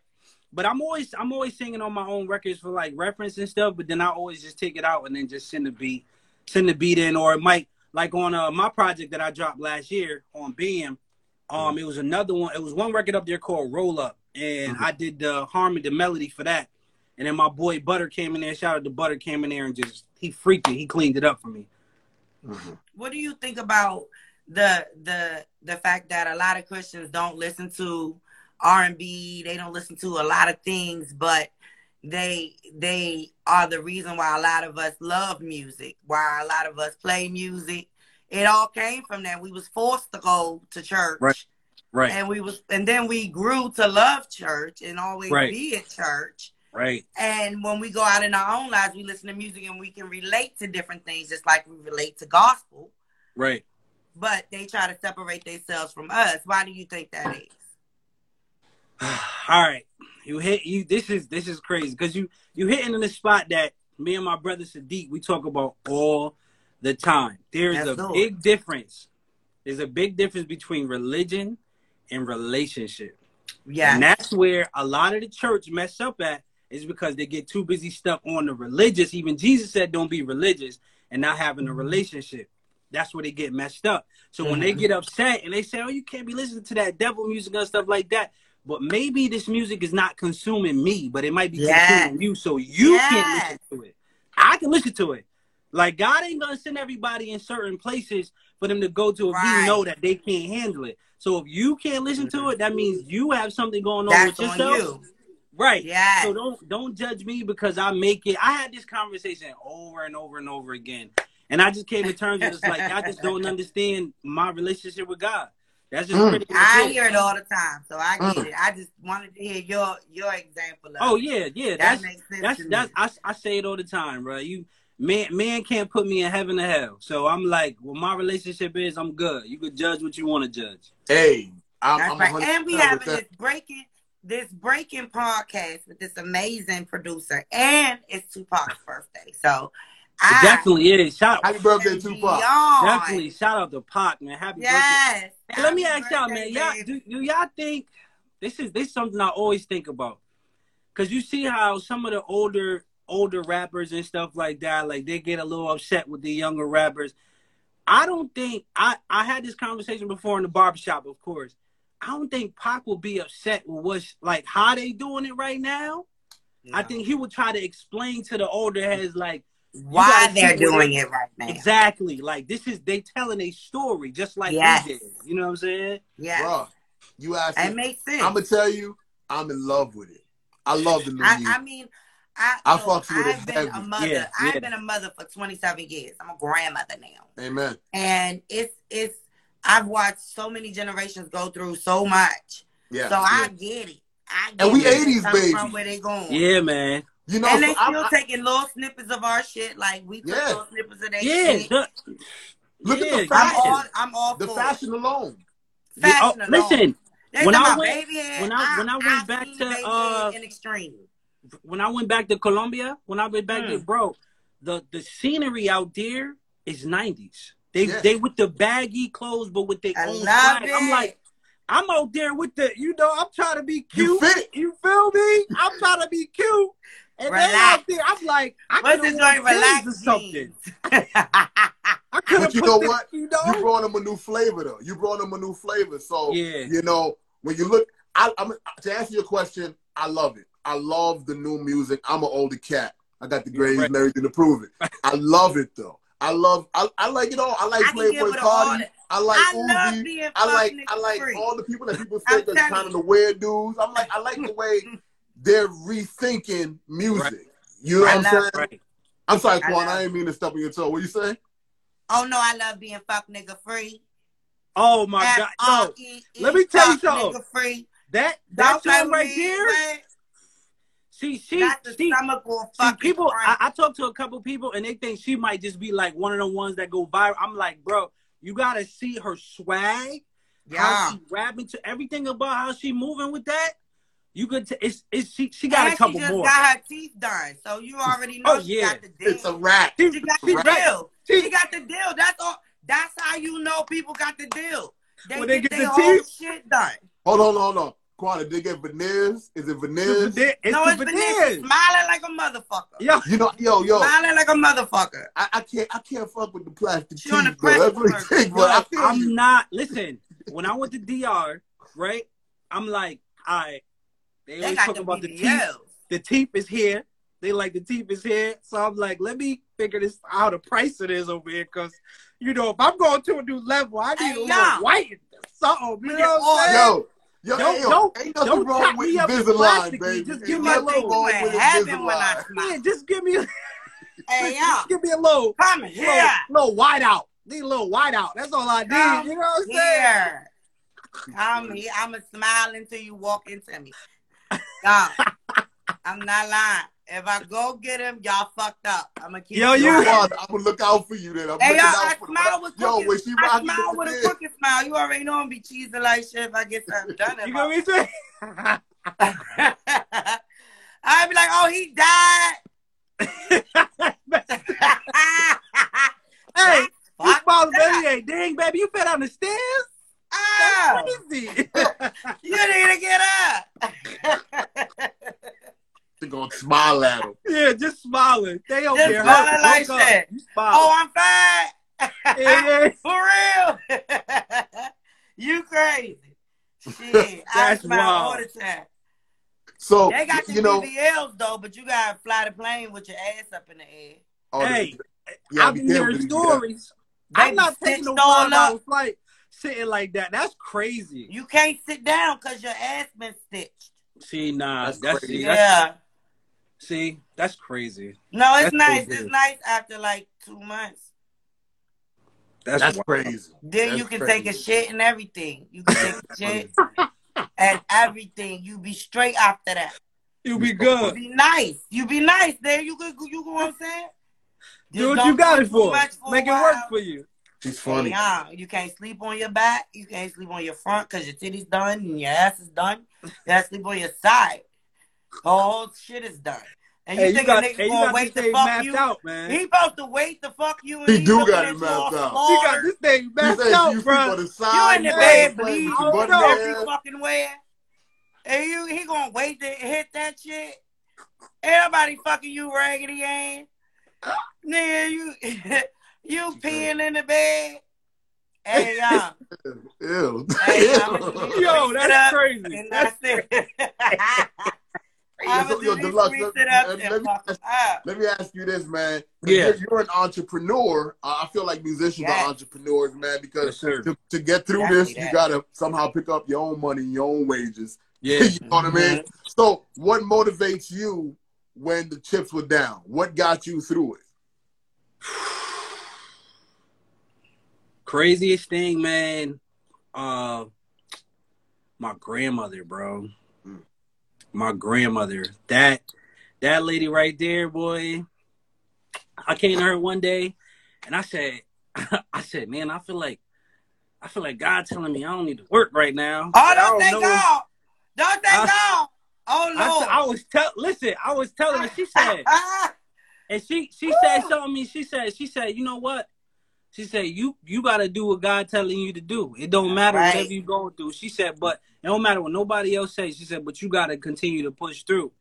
[SPEAKER 5] but I'm always I'm always singing on my own records for like reference and stuff. But then I always just take it out and then just send the beat, send the beat in, or it might like on uh, my project that I dropped last year on BM. Um, it was another one. It was one record up there called Roll Up, and
[SPEAKER 3] Mhm.
[SPEAKER 5] I did the harmony, the melody for that. And then my boy Butter came in there. Shout out to Butter came in there and just he freaked it. He cleaned it up for me.
[SPEAKER 3] Mhm.
[SPEAKER 4] what do you think about the the the fact that a lot of Christians don't listen to R and B, they don't listen to a lot of things, but they they are the reason why a lot of us love music, why a lot of us play music. It all came from that. We was forced to go to church.
[SPEAKER 5] Right. Right,
[SPEAKER 4] And we was and then we grew to love church and always
[SPEAKER 5] Right.
[SPEAKER 4] be at church.
[SPEAKER 5] right,
[SPEAKER 4] And when we go out in our own lives, we listen to music and we can relate to different things just like we relate to gospel.
[SPEAKER 5] right.
[SPEAKER 4] but they try to separate themselves from us. Why do you think that is?
[SPEAKER 5] All right, you hit you. This is this is crazy because you you hitting in the spot that me and my brother Sadiq we talk about all the time. There is
[SPEAKER 4] That's
[SPEAKER 5] a big difference. There's a big difference between religion and relationship,
[SPEAKER 4] Yeah,
[SPEAKER 5] and that's where a lot of the church mess up at is because they get too busy stuck on the religious. Even Jesus said, "Don't be religious," and not having
[SPEAKER 4] Mm-hmm.
[SPEAKER 5] a relationship. That's where they get messed up. So when they
[SPEAKER 4] Mhm.
[SPEAKER 5] get upset and they say, "Oh, you can't be listening to that devil music and stuff like that," but maybe this music is not consuming me, but it might be
[SPEAKER 4] Yes.
[SPEAKER 5] consuming you, so you
[SPEAKER 4] Yes.
[SPEAKER 5] can't listen to it. I can listen to it. Like God ain't gonna send everybody in certain places for them to go to if
[SPEAKER 4] Right.
[SPEAKER 5] He know that they can't handle it. So if you can't listen to it, that means you have something going on
[SPEAKER 4] that's
[SPEAKER 5] with
[SPEAKER 4] on
[SPEAKER 5] yourself.
[SPEAKER 4] you.
[SPEAKER 5] Right.
[SPEAKER 4] Yeah.
[SPEAKER 5] So don't don't judge me because I make it. I had this conversation over and over and over again, and I just came to terms with it's like I just don't understand my relationship with God. That's just
[SPEAKER 3] Mm.
[SPEAKER 5] pretty much
[SPEAKER 4] I hear it all the time, so I get
[SPEAKER 3] Mm.
[SPEAKER 4] it. I just wanted to hear your your example. Of
[SPEAKER 5] Oh yeah, yeah.
[SPEAKER 4] that
[SPEAKER 5] That's
[SPEAKER 4] makes sense
[SPEAKER 5] that's
[SPEAKER 4] to
[SPEAKER 5] that's
[SPEAKER 4] me.
[SPEAKER 5] I, I say it all the time, bro. You man man can't put me in heaven or hell. So I'm like, well, my relationship is I'm good. You can judge what you want to judge.
[SPEAKER 3] Hey, I'm,
[SPEAKER 4] That's
[SPEAKER 3] I'm
[SPEAKER 4] right. And we
[SPEAKER 3] with
[SPEAKER 4] having this breaking this breaking podcast with this amazing producer, and it's Tupac's birthday, so
[SPEAKER 5] It
[SPEAKER 4] I
[SPEAKER 5] definitely is. Shout out.
[SPEAKER 3] Happy birthday, Tupac.
[SPEAKER 4] beyond.
[SPEAKER 5] definitely shout out to Pac, man. Happy birthday.
[SPEAKER 4] Yes.
[SPEAKER 5] Let me
[SPEAKER 4] Happy
[SPEAKER 5] ask y'all, man. Y'all do, do y'all think this is this is something I always think about? Cause you see how some of the older older rappers and stuff like that, like they get a little upset with the younger rappers. I don't think I I had this conversation before in the barbershop, of course. I don't think Pac will be upset with what's like how they doing it right now. I think he would try to explain to the older heads like
[SPEAKER 4] why they're doing
[SPEAKER 5] it-
[SPEAKER 4] it right now.
[SPEAKER 5] exactly like this is they telling a story just like
[SPEAKER 4] Yes.
[SPEAKER 5] we did. You know what I'm saying?
[SPEAKER 4] Yeah,
[SPEAKER 3] Bruh, you asked
[SPEAKER 4] it
[SPEAKER 3] me.
[SPEAKER 4] makes sense.
[SPEAKER 3] I'm gonna tell you, I'm in love with it. I love the new
[SPEAKER 4] I. I mean, I,
[SPEAKER 3] I
[SPEAKER 4] look,
[SPEAKER 3] fucks with it
[SPEAKER 4] I've been a mother.
[SPEAKER 5] Yeah,
[SPEAKER 4] I've
[SPEAKER 5] yeah.
[SPEAKER 4] been a mother for 27 years. I'm a grandmother now,
[SPEAKER 3] Amen.
[SPEAKER 4] and it's it's. I've watched so many generations go through so much,
[SPEAKER 3] Yeah.
[SPEAKER 4] so I get it. I get
[SPEAKER 3] And we
[SPEAKER 4] where they
[SPEAKER 3] 80s
[SPEAKER 4] come
[SPEAKER 3] baby.
[SPEAKER 4] from, where they going.
[SPEAKER 5] Yeah, man.
[SPEAKER 3] You know,
[SPEAKER 4] and they
[SPEAKER 3] so I-
[SPEAKER 4] still
[SPEAKER 3] I-
[SPEAKER 4] taking little snippets of our shit, like we took
[SPEAKER 3] Yeah.
[SPEAKER 4] little snippets of their
[SPEAKER 5] Yeah,
[SPEAKER 4] shit.
[SPEAKER 5] the-
[SPEAKER 3] Look at the
[SPEAKER 5] yeah,
[SPEAKER 4] I'm
[SPEAKER 3] fashion.
[SPEAKER 4] all, I'm all
[SPEAKER 3] the
[SPEAKER 4] for
[SPEAKER 3] fashion alone.
[SPEAKER 4] it.
[SPEAKER 5] Yeah, oh,
[SPEAKER 4] Fashion alone.
[SPEAKER 5] listen,
[SPEAKER 4] They
[SPEAKER 5] when I went-
[SPEAKER 4] baby
[SPEAKER 5] when I- when I went
[SPEAKER 4] I've
[SPEAKER 5] back to, uh,
[SPEAKER 4] in extreme.
[SPEAKER 5] When I went back to Colombia, when I went back there,
[SPEAKER 4] Mm.
[SPEAKER 5] bro, the the scenery out there is nineties. They
[SPEAKER 3] Yeah.
[SPEAKER 5] they with the baggy clothes, but with their
[SPEAKER 4] I
[SPEAKER 5] own
[SPEAKER 4] love
[SPEAKER 5] swag.
[SPEAKER 4] it.
[SPEAKER 5] I'm like, I'm out there with the, you know, I'm trying to be cute.
[SPEAKER 3] fit.
[SPEAKER 5] You feel me? I'm trying to be cute. And they out there, I'm like, I
[SPEAKER 4] What's
[SPEAKER 5] could
[SPEAKER 4] this
[SPEAKER 5] have
[SPEAKER 4] joint?
[SPEAKER 5] or
[SPEAKER 4] Relax
[SPEAKER 5] something. I could have
[SPEAKER 3] But you
[SPEAKER 5] put
[SPEAKER 3] know
[SPEAKER 5] the-
[SPEAKER 3] what?
[SPEAKER 5] You know?
[SPEAKER 3] You brought them a new flavor though. You brought them a new flavor. So
[SPEAKER 5] Yeah.
[SPEAKER 3] you know when you look, I, I'm to answer your question. I love it. I love the new music. I'm an older cat. I got the grades
[SPEAKER 5] right.
[SPEAKER 3] and everything to prove it. I love it though. I love. I, I like it all. I like
[SPEAKER 4] I can give Playboi
[SPEAKER 3] Carti.
[SPEAKER 4] the-
[SPEAKER 3] I like
[SPEAKER 4] I
[SPEAKER 3] Uzi. I like. I like
[SPEAKER 4] free.
[SPEAKER 3] all the people that people
[SPEAKER 4] I'm
[SPEAKER 3] think are kind of the weird dudes. I'm like. I like the way they're rethinking music. You know
[SPEAKER 4] I
[SPEAKER 3] what I'm saying?
[SPEAKER 5] Right.
[SPEAKER 3] I'm sorry,
[SPEAKER 4] I
[SPEAKER 3] Quan.
[SPEAKER 4] love-
[SPEAKER 3] I didn't mean to step on your toe. What you say?
[SPEAKER 4] Oh no, I love being fuck nigga free.
[SPEAKER 5] Oh my god. No.
[SPEAKER 4] F-R-E-E,
[SPEAKER 5] let me tell you
[SPEAKER 4] fuck
[SPEAKER 5] something.
[SPEAKER 4] Nigga free.
[SPEAKER 5] That that
[SPEAKER 4] Don't
[SPEAKER 5] song right
[SPEAKER 4] me
[SPEAKER 5] there.
[SPEAKER 4] Wait.
[SPEAKER 5] See, she
[SPEAKER 4] That's the
[SPEAKER 5] she,
[SPEAKER 4] stomach
[SPEAKER 5] see people. I,
[SPEAKER 4] crank.
[SPEAKER 5] I talked to a couple people and they think she might just be like one of the ones that go viral. I'm like, bro, you gotta see her swag, Yeah. how
[SPEAKER 4] yeah.
[SPEAKER 5] she rapping to everything about how she moving with that. You could. T- it's it's she she got
[SPEAKER 4] and
[SPEAKER 5] a couple
[SPEAKER 4] she just
[SPEAKER 5] more.
[SPEAKER 4] got her teeth done, so you already oh, know
[SPEAKER 5] Oh,
[SPEAKER 4] she
[SPEAKER 5] yeah.
[SPEAKER 4] got the deal.
[SPEAKER 3] It's a rap.
[SPEAKER 5] She-
[SPEAKER 4] she got the
[SPEAKER 5] right.
[SPEAKER 4] deal.
[SPEAKER 5] She-
[SPEAKER 4] She got the deal. That's all. That's how you know people got the deal. They
[SPEAKER 5] When they
[SPEAKER 4] get
[SPEAKER 5] get
[SPEAKER 4] their
[SPEAKER 5] the
[SPEAKER 4] whole
[SPEAKER 5] teeth?
[SPEAKER 4] shit done.
[SPEAKER 3] Hold on, hold on. Quan, did they get veneers? Is it
[SPEAKER 5] It's
[SPEAKER 3] veneers?
[SPEAKER 5] the
[SPEAKER 4] no, it's Vanessa
[SPEAKER 5] veneers.
[SPEAKER 4] smiling like a motherfucker.
[SPEAKER 5] Yo,
[SPEAKER 3] You know, yo, yo.
[SPEAKER 4] Smiling like a motherfucker.
[SPEAKER 3] I, I can't. I can't fuck with the plastic
[SPEAKER 4] She on the
[SPEAKER 3] teeth, bro. That's what
[SPEAKER 4] press
[SPEAKER 3] it takes, but I
[SPEAKER 5] yo,
[SPEAKER 3] feel
[SPEAKER 5] I'm not. Listen, when I went to DR, right? I'm like, all right. They
[SPEAKER 4] They
[SPEAKER 5] always talk
[SPEAKER 4] the
[SPEAKER 5] about the teeth. The teeth is here. They like the teeth is here. So I'm like, let me figure this out. the price it is over here. Cause you know, if I'm going to a new level, I need
[SPEAKER 4] Hey,
[SPEAKER 5] a little
[SPEAKER 4] yo.
[SPEAKER 5] white something. You
[SPEAKER 4] Look
[SPEAKER 5] know
[SPEAKER 4] at
[SPEAKER 5] what I'm saying?
[SPEAKER 3] Yo, yo,
[SPEAKER 5] Don't-
[SPEAKER 3] hey, yo,
[SPEAKER 5] don't-
[SPEAKER 3] ain't nothing
[SPEAKER 5] don't
[SPEAKER 3] wrong with
[SPEAKER 5] me up
[SPEAKER 3] Invisalign,
[SPEAKER 5] plastically.
[SPEAKER 3] baby.
[SPEAKER 5] Just give
[SPEAKER 4] You
[SPEAKER 5] me a
[SPEAKER 3] nothing
[SPEAKER 4] might think
[SPEAKER 5] little-
[SPEAKER 3] wrong
[SPEAKER 4] you in
[SPEAKER 3] with
[SPEAKER 4] heaven when I smile.
[SPEAKER 5] Yeah, just give me,
[SPEAKER 4] Hey,
[SPEAKER 5] just give me a little,
[SPEAKER 4] come here.
[SPEAKER 5] little white out. Need a little white out. That's all I need. You know what I'm saying?
[SPEAKER 4] Here. Come here. I'm going to smile until you walk into me. No, I'm not lying. If I go get him, y'all fucked up. I'm going to keep
[SPEAKER 5] Yo,
[SPEAKER 3] Yo,
[SPEAKER 5] you-
[SPEAKER 3] Quan, I'm gonna look out for you then. I'm
[SPEAKER 4] Hey,
[SPEAKER 3] looking
[SPEAKER 4] yo,
[SPEAKER 3] out
[SPEAKER 4] I smile with
[SPEAKER 3] Yo,
[SPEAKER 4] crooked.
[SPEAKER 3] when she
[SPEAKER 4] I smile with a crooked smile. You already know I'm be cheesing like shit if I get something done.
[SPEAKER 5] You know what I'm saying?
[SPEAKER 4] I'd be like, oh, he died.
[SPEAKER 5] hey, you
[SPEAKER 4] Fuck
[SPEAKER 5] smile,
[SPEAKER 4] that.
[SPEAKER 5] baby. Hey, dang, baby, you fell down the stairs?
[SPEAKER 4] Ah,
[SPEAKER 5] That's crazy.
[SPEAKER 4] you need to get up.
[SPEAKER 3] They gonna smile at him.
[SPEAKER 5] yeah, just smiling. They don't
[SPEAKER 4] Just
[SPEAKER 5] care.
[SPEAKER 4] smiling
[SPEAKER 5] Hurt,
[SPEAKER 4] like
[SPEAKER 5] woke up. You
[SPEAKER 4] oh, I'm fine.
[SPEAKER 5] yeah, yeah.
[SPEAKER 4] For real. you crazy. Shit, I
[SPEAKER 5] That's
[SPEAKER 4] smile all
[SPEAKER 5] wild.
[SPEAKER 4] the time.
[SPEAKER 3] So
[SPEAKER 4] They got the
[SPEAKER 3] you know,
[SPEAKER 4] BBLs though, but you gotta fly the plane with your ass up in the air.
[SPEAKER 3] oh,
[SPEAKER 5] Hey,
[SPEAKER 3] yeah,
[SPEAKER 5] I've
[SPEAKER 3] be
[SPEAKER 5] been hearing stories.
[SPEAKER 4] They
[SPEAKER 5] I'm not taking no
[SPEAKER 4] stitched all
[SPEAKER 5] five hour flight sitting like that. That's crazy.
[SPEAKER 4] You can't sit down because your ass been stitched.
[SPEAKER 5] See, nah,
[SPEAKER 3] That's
[SPEAKER 5] that's,
[SPEAKER 3] crazy.
[SPEAKER 5] see, that's,
[SPEAKER 4] Yeah.
[SPEAKER 5] See, that's crazy.
[SPEAKER 4] No, it's
[SPEAKER 5] That's
[SPEAKER 4] nice.
[SPEAKER 5] crazy.
[SPEAKER 4] It's nice after like two months.
[SPEAKER 5] That's,
[SPEAKER 3] That's crazy.
[SPEAKER 4] Then
[SPEAKER 3] That's
[SPEAKER 4] you can
[SPEAKER 3] crazy.
[SPEAKER 4] take a shit and everything. You can take a shit and everything. You be straight after that.
[SPEAKER 5] You be
[SPEAKER 4] You
[SPEAKER 5] good.
[SPEAKER 4] be nice. You be nice. There you go. You know what I'm saying?
[SPEAKER 5] Do
[SPEAKER 4] Just
[SPEAKER 5] what
[SPEAKER 4] don't
[SPEAKER 5] you got it for.
[SPEAKER 4] for
[SPEAKER 5] Make it work for you.
[SPEAKER 3] She's
[SPEAKER 4] Hey,
[SPEAKER 3] funny.
[SPEAKER 4] yeah, you can't sleep on your back. You can't sleep on your front because your titty's done and your ass is done. You gotta sleep on your side. The whole shit is done. And you
[SPEAKER 5] Hey, you
[SPEAKER 4] think
[SPEAKER 5] got,
[SPEAKER 4] a nigga
[SPEAKER 5] you
[SPEAKER 4] gonna wait
[SPEAKER 5] this
[SPEAKER 4] to fuck you?
[SPEAKER 5] out, man.
[SPEAKER 4] He about to wait to fuck you and
[SPEAKER 3] He
[SPEAKER 4] he
[SPEAKER 3] do got
[SPEAKER 4] at
[SPEAKER 3] it mapped out.
[SPEAKER 5] He got this thing
[SPEAKER 3] He
[SPEAKER 5] mapped
[SPEAKER 3] said
[SPEAKER 5] out,
[SPEAKER 3] you
[SPEAKER 5] bro.
[SPEAKER 3] on the
[SPEAKER 4] You in the
[SPEAKER 3] you
[SPEAKER 4] bed
[SPEAKER 3] play
[SPEAKER 4] bleeding
[SPEAKER 3] with
[SPEAKER 5] I
[SPEAKER 3] your
[SPEAKER 5] don't
[SPEAKER 3] butt
[SPEAKER 5] know.
[SPEAKER 3] there.
[SPEAKER 4] every fucking where. And you he gonna wait to hit that shit? Everybody fucking you raggedy ass. Nigga, you you peeing in the bed. Hey y'all.
[SPEAKER 3] Ew.
[SPEAKER 4] Hey,
[SPEAKER 3] Ew.
[SPEAKER 4] I'm a-
[SPEAKER 5] Yo, that's crazy.
[SPEAKER 4] And
[SPEAKER 5] That's
[SPEAKER 4] that's it.
[SPEAKER 3] Yo,
[SPEAKER 4] I'm
[SPEAKER 3] so-
[SPEAKER 4] gonna
[SPEAKER 3] yo,
[SPEAKER 4] do this
[SPEAKER 3] Deluxe, let- let- let me
[SPEAKER 4] fuck 'em up.
[SPEAKER 3] Let me ask you this, man.
[SPEAKER 5] Yeah.
[SPEAKER 3] You're, you're an entrepreneur. Uh, I feel like musicians
[SPEAKER 4] Yes.
[SPEAKER 3] are entrepreneurs, man, because
[SPEAKER 5] Yes, sir.
[SPEAKER 3] to, to get through
[SPEAKER 4] Exactly
[SPEAKER 3] this, you got to somehow pick up your own money, your own wages.
[SPEAKER 5] Yeah.
[SPEAKER 3] you know what I mean?
[SPEAKER 4] Mm-hmm.
[SPEAKER 3] So, what motivates you when the chips were down? What got you through it?
[SPEAKER 5] Craziest thing, man. Uh, my grandmother, bro. My grandmother. That that lady right there, boy. I came to her one day, and I said, I said, man, I feel like, I feel like God telling me I don't need to work right now.
[SPEAKER 4] Oh,
[SPEAKER 5] I
[SPEAKER 4] don't say
[SPEAKER 5] know-
[SPEAKER 4] God. Don't say
[SPEAKER 5] I-
[SPEAKER 4] God. Oh
[SPEAKER 5] I,
[SPEAKER 4] Lord.
[SPEAKER 5] said- I was tell. Listen, I was telling her. She said, And she she said something to me. She said, she said, you know what? She said, you you gotta do what God telling you to do. It don't matter
[SPEAKER 4] Right.
[SPEAKER 5] whatever you going through. She said, but it don't matter what nobody else says. She said, but you gotta continue to push through.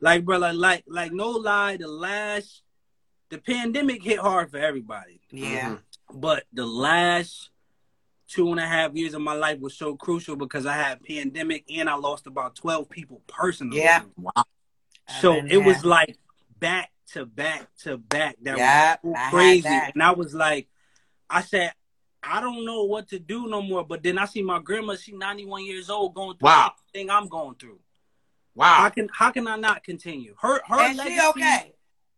[SPEAKER 5] Like, brother, like like no lie, the last the pandemic hit hard for everybody.
[SPEAKER 4] yeah. Mm-hmm.
[SPEAKER 5] But the last two and a half years of my life was so crucial because I had pandemic and I lost about twelve people personally.
[SPEAKER 4] Yeah.
[SPEAKER 3] Wow.
[SPEAKER 5] So
[SPEAKER 4] been
[SPEAKER 5] it was like back to back to back. That
[SPEAKER 4] Yep,
[SPEAKER 5] was so
[SPEAKER 4] had
[SPEAKER 5] crazy.
[SPEAKER 4] that.
[SPEAKER 5] And I was like, I said, I don't know what to do no more. But then I see my grandma, she 91 years old, going through
[SPEAKER 3] Wow.
[SPEAKER 5] thing I'm going through. Wow. How
[SPEAKER 3] Wow.
[SPEAKER 5] can how can I not continue? Her her
[SPEAKER 4] and
[SPEAKER 5] legacy,
[SPEAKER 4] she okay.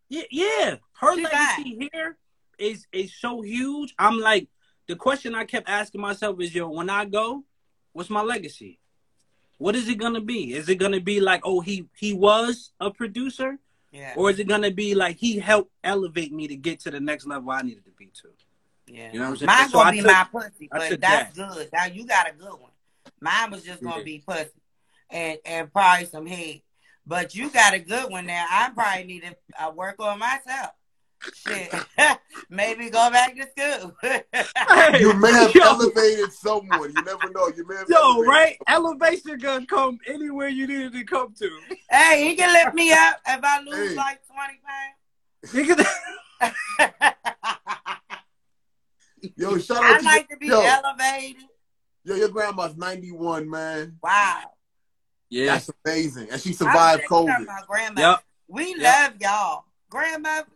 [SPEAKER 5] Yeah, yeah. Her
[SPEAKER 4] She
[SPEAKER 5] legacy here is is so huge. I'm like, the question I kept asking myself is, yo, when I go, what's my legacy? What is it gonna be? Is it gonna be like, oh, he he was a producer,
[SPEAKER 4] Yeah.
[SPEAKER 5] or is it gonna be like he helped elevate me to get to the next level I needed to be to?
[SPEAKER 4] Yeah.
[SPEAKER 5] You know what I'm saying?
[SPEAKER 4] Mine
[SPEAKER 5] So
[SPEAKER 4] gonna
[SPEAKER 5] I
[SPEAKER 4] be
[SPEAKER 5] took-
[SPEAKER 4] my pussy, but that's
[SPEAKER 5] that.
[SPEAKER 4] good. Now you got a good one. Mine was just gonna
[SPEAKER 5] Yeah.
[SPEAKER 4] be pussy and and probably some head. But you got a good one now. I probably need to uh, work on myself. Shit, maybe go back to school.
[SPEAKER 3] You may have
[SPEAKER 5] Yo.
[SPEAKER 3] elevated someone. You never know. You may have
[SPEAKER 5] Yo,
[SPEAKER 3] elevated
[SPEAKER 5] right? Elevation gonna come anywhere you need it to come to.
[SPEAKER 4] hey, he can lift me up if I lose
[SPEAKER 3] Hey.
[SPEAKER 4] like twenty pounds.
[SPEAKER 5] You can-
[SPEAKER 3] Yo, shout out
[SPEAKER 4] I
[SPEAKER 3] to
[SPEAKER 4] like
[SPEAKER 3] your,
[SPEAKER 4] to be
[SPEAKER 3] yo,
[SPEAKER 4] elevated.
[SPEAKER 3] yo, your grandma's 91, man.
[SPEAKER 4] Wow.
[SPEAKER 5] yeah.
[SPEAKER 3] That's amazing. And she survived COVID.
[SPEAKER 4] about grandmothers.
[SPEAKER 5] Yep.
[SPEAKER 4] We
[SPEAKER 5] Yep.
[SPEAKER 4] love y'all. Grandmothers,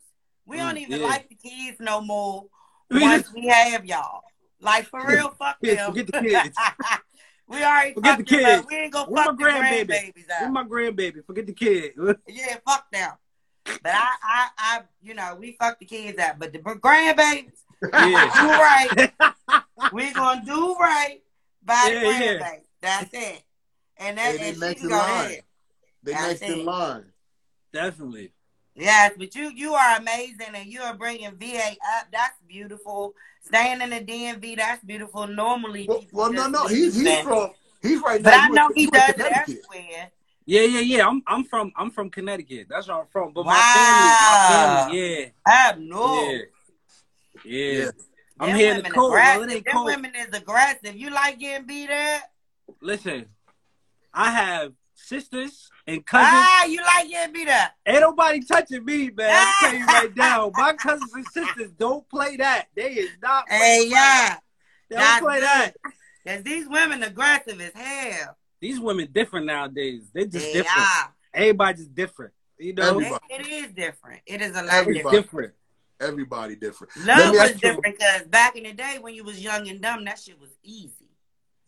[SPEAKER 4] we don't
[SPEAKER 5] Mm,
[SPEAKER 4] even
[SPEAKER 5] yeah.
[SPEAKER 4] like the kids no more once we have y'all. Like for real, fuck
[SPEAKER 5] Kids,
[SPEAKER 4] them.
[SPEAKER 5] forget the kids.
[SPEAKER 4] we already
[SPEAKER 5] Forget the
[SPEAKER 4] them up.
[SPEAKER 5] kids.
[SPEAKER 4] We ain't gonna
[SPEAKER 5] Where
[SPEAKER 4] fuck the
[SPEAKER 5] my grandbaby?
[SPEAKER 4] grandbabies
[SPEAKER 5] Where
[SPEAKER 4] out.
[SPEAKER 5] my grandbaby? Forget the kid.
[SPEAKER 4] Yeah, fuck them. But I, I, I, you know, we fuck the kids out. But the grandbabies,
[SPEAKER 5] Yeah.
[SPEAKER 4] do right. We're gonna do right by the
[SPEAKER 5] Yeah, yeah.
[SPEAKER 4] That's it. And that
[SPEAKER 3] Hey, they
[SPEAKER 4] and she
[SPEAKER 3] next in line.
[SPEAKER 4] ahead.
[SPEAKER 3] They
[SPEAKER 4] That's
[SPEAKER 3] next in line.
[SPEAKER 5] Definitely.
[SPEAKER 4] Yes, but you you are amazing and you are bringing VA up. That's beautiful. Staying in the DMV, that's beautiful. Normally,
[SPEAKER 3] Well, well no, no. He's he's
[SPEAKER 4] that.
[SPEAKER 3] from he's right
[SPEAKER 4] But
[SPEAKER 3] now.
[SPEAKER 4] I know
[SPEAKER 3] in-
[SPEAKER 4] he does it everywhere.
[SPEAKER 5] Yeah, yeah, yeah. I'm I'm from I'm from Connecticut. That's where I'm from. But
[SPEAKER 4] Wow.
[SPEAKER 5] my family, my family,
[SPEAKER 4] I know.
[SPEAKER 5] yeah. Yeah. Yeah.
[SPEAKER 3] Yeah.
[SPEAKER 5] I'm
[SPEAKER 4] Them
[SPEAKER 5] here in the
[SPEAKER 4] women
[SPEAKER 5] cold. Well,
[SPEAKER 4] aggressive.
[SPEAKER 5] it ain't
[SPEAKER 4] Them
[SPEAKER 5] cold.
[SPEAKER 4] women is aggressive. You like getting beat up?
[SPEAKER 5] Listen, I have sisters and cousins.
[SPEAKER 4] Ah, you like getting beat up?
[SPEAKER 5] Ain't nobody touching me, man. I'm telling you right now. My cousins and sisters don't play that. They is not.
[SPEAKER 4] Hey, yeah.
[SPEAKER 5] They
[SPEAKER 4] That's
[SPEAKER 5] don't play
[SPEAKER 4] good.
[SPEAKER 5] that.
[SPEAKER 4] Cause these women aggressive as hell.
[SPEAKER 5] These women different nowadays. They just
[SPEAKER 4] They
[SPEAKER 5] different.
[SPEAKER 4] are.
[SPEAKER 5] Everybody just different. You know,
[SPEAKER 3] Everybody.
[SPEAKER 4] It, it is different. It is a lot
[SPEAKER 3] Everybody.
[SPEAKER 5] different.
[SPEAKER 3] Everybody different.
[SPEAKER 4] different. Love was different because back in the day when you was young and dumb, that shit was easy.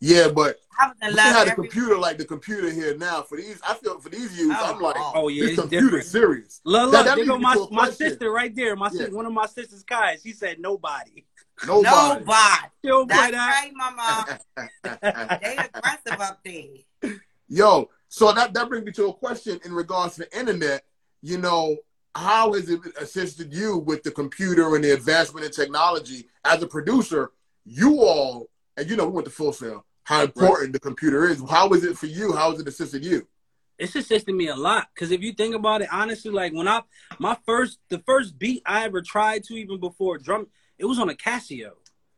[SPEAKER 3] Yeah, but
[SPEAKER 4] I was in
[SPEAKER 3] we
[SPEAKER 4] love
[SPEAKER 3] had a
[SPEAKER 4] every
[SPEAKER 3] computer like the computer here now. For these, I feel for these youths,
[SPEAKER 4] Oh,
[SPEAKER 3] I'm like,
[SPEAKER 4] oh.
[SPEAKER 5] Yeah,
[SPEAKER 3] this
[SPEAKER 5] it's
[SPEAKER 3] computer
[SPEAKER 5] different.
[SPEAKER 3] serious.
[SPEAKER 5] Look,
[SPEAKER 3] That-
[SPEAKER 5] look,
[SPEAKER 3] that
[SPEAKER 5] there go my my sister right there. My
[SPEAKER 3] Yeah.
[SPEAKER 5] sister, one of my sister's guys. She said nobody.
[SPEAKER 3] Nobody.
[SPEAKER 4] Nobody.
[SPEAKER 5] She don't play
[SPEAKER 4] That's
[SPEAKER 5] that.
[SPEAKER 4] right, mama. They aggressive up there.
[SPEAKER 3] Yo, so that that brings me to a question in regards to the internet. You know, how has it assisted you with the computer and the advancement in technology as a producer? You all, and you know, we went to Full Sail. How important the computer is. How is it for you? How has it assisted you?
[SPEAKER 5] It's assisted me a lot because if you think about it, honestly, like when I my first the first beat I ever tried to even before drum, it was on a Casio.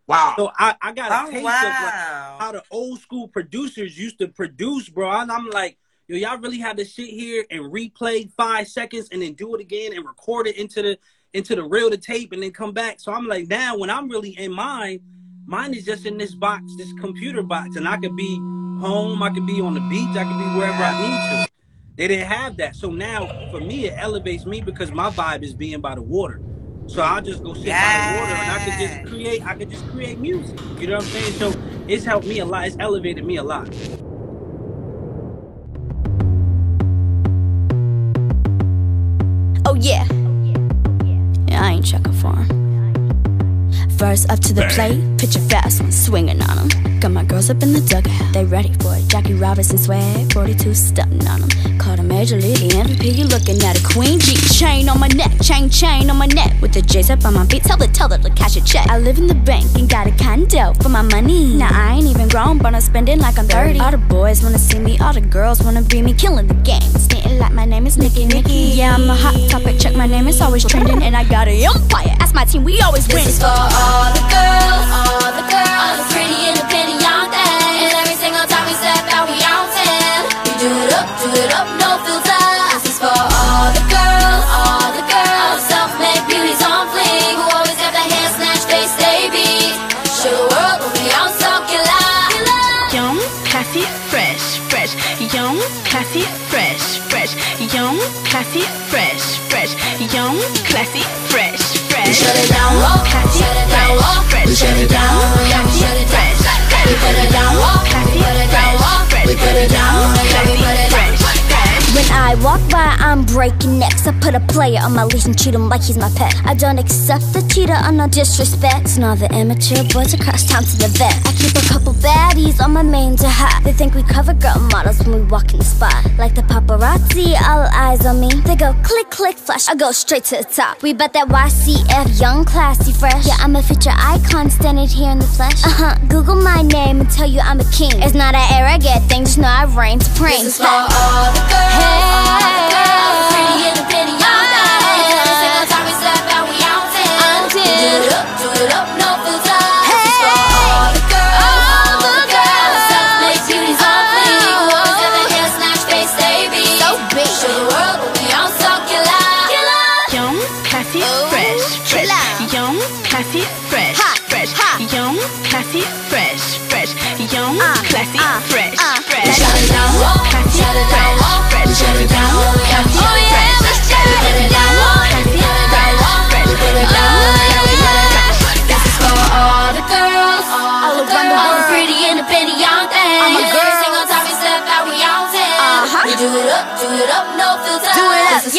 [SPEAKER 3] Wow.
[SPEAKER 5] So I I got a
[SPEAKER 4] Oh
[SPEAKER 5] taste of like how the old school producers used to produce, bro. And I'm like, yo, y'all really had to sit here and replay five seconds and then do it again and record it into the into the reel to tape and then come back. So I'm like, now when I'm really in mine, mine is just in this box, this computer box, and I could be home, I could be on the beach, I could be wherever I need to. They didn't have that. So now for me, it elevates me because my vibe is being by the water. So I'll just go sit by the water and I could just create, I could just create music. You know what I'm saying? So it's helped me a lot. It's elevated me a lot.
[SPEAKER 1] Yeah. Yeah, I ain't checking for him. First up to the plate, picture fast one swinging on 'em. Got my girls up in the dugout, they ready for it. Jackie Robinson swag, 42 stunting on 'em. Caught a major league the MVP, you looking at a queen G chain on my neck, chain chain on my neck. With the J's up on my feet, tell the teller to cash a check. I live in the bank and got a condo for my money. Now I ain't even grown, but I'm spending like I'm 30. All the boys wanna see me, all the girls wanna be me, killing the game. Stating like my name is Nikki Nikki. Yeah, I'm a hot topic, check my name is always trending, and I got a empire. Ask my team, we always win.
[SPEAKER 6] This is for all the girls, all the girls, all the pretty Shut it down, shut it
[SPEAKER 7] down.
[SPEAKER 1] Walk by, I'm breaking necks. I put a player on my leash and treat him like he's my pet. I don't accept the cheater or no disrespect. So now the immature boys across town to the vet. I keep a couple baddies on my main to hide. They think we cover girl models when we walk in the spot. Like the paparazzi, all eyes on me. They go click, click, flash. I go straight to the top. We bet that YCF, young, classy, fresh. Yeah, I'm a future icon standing here in the flesh. Uh huh. Google my name and tell you I'm a king. It's not an arrogant thing, just know I reign supreme.
[SPEAKER 6] This is for all the girls, all the girls, pretty and pretty young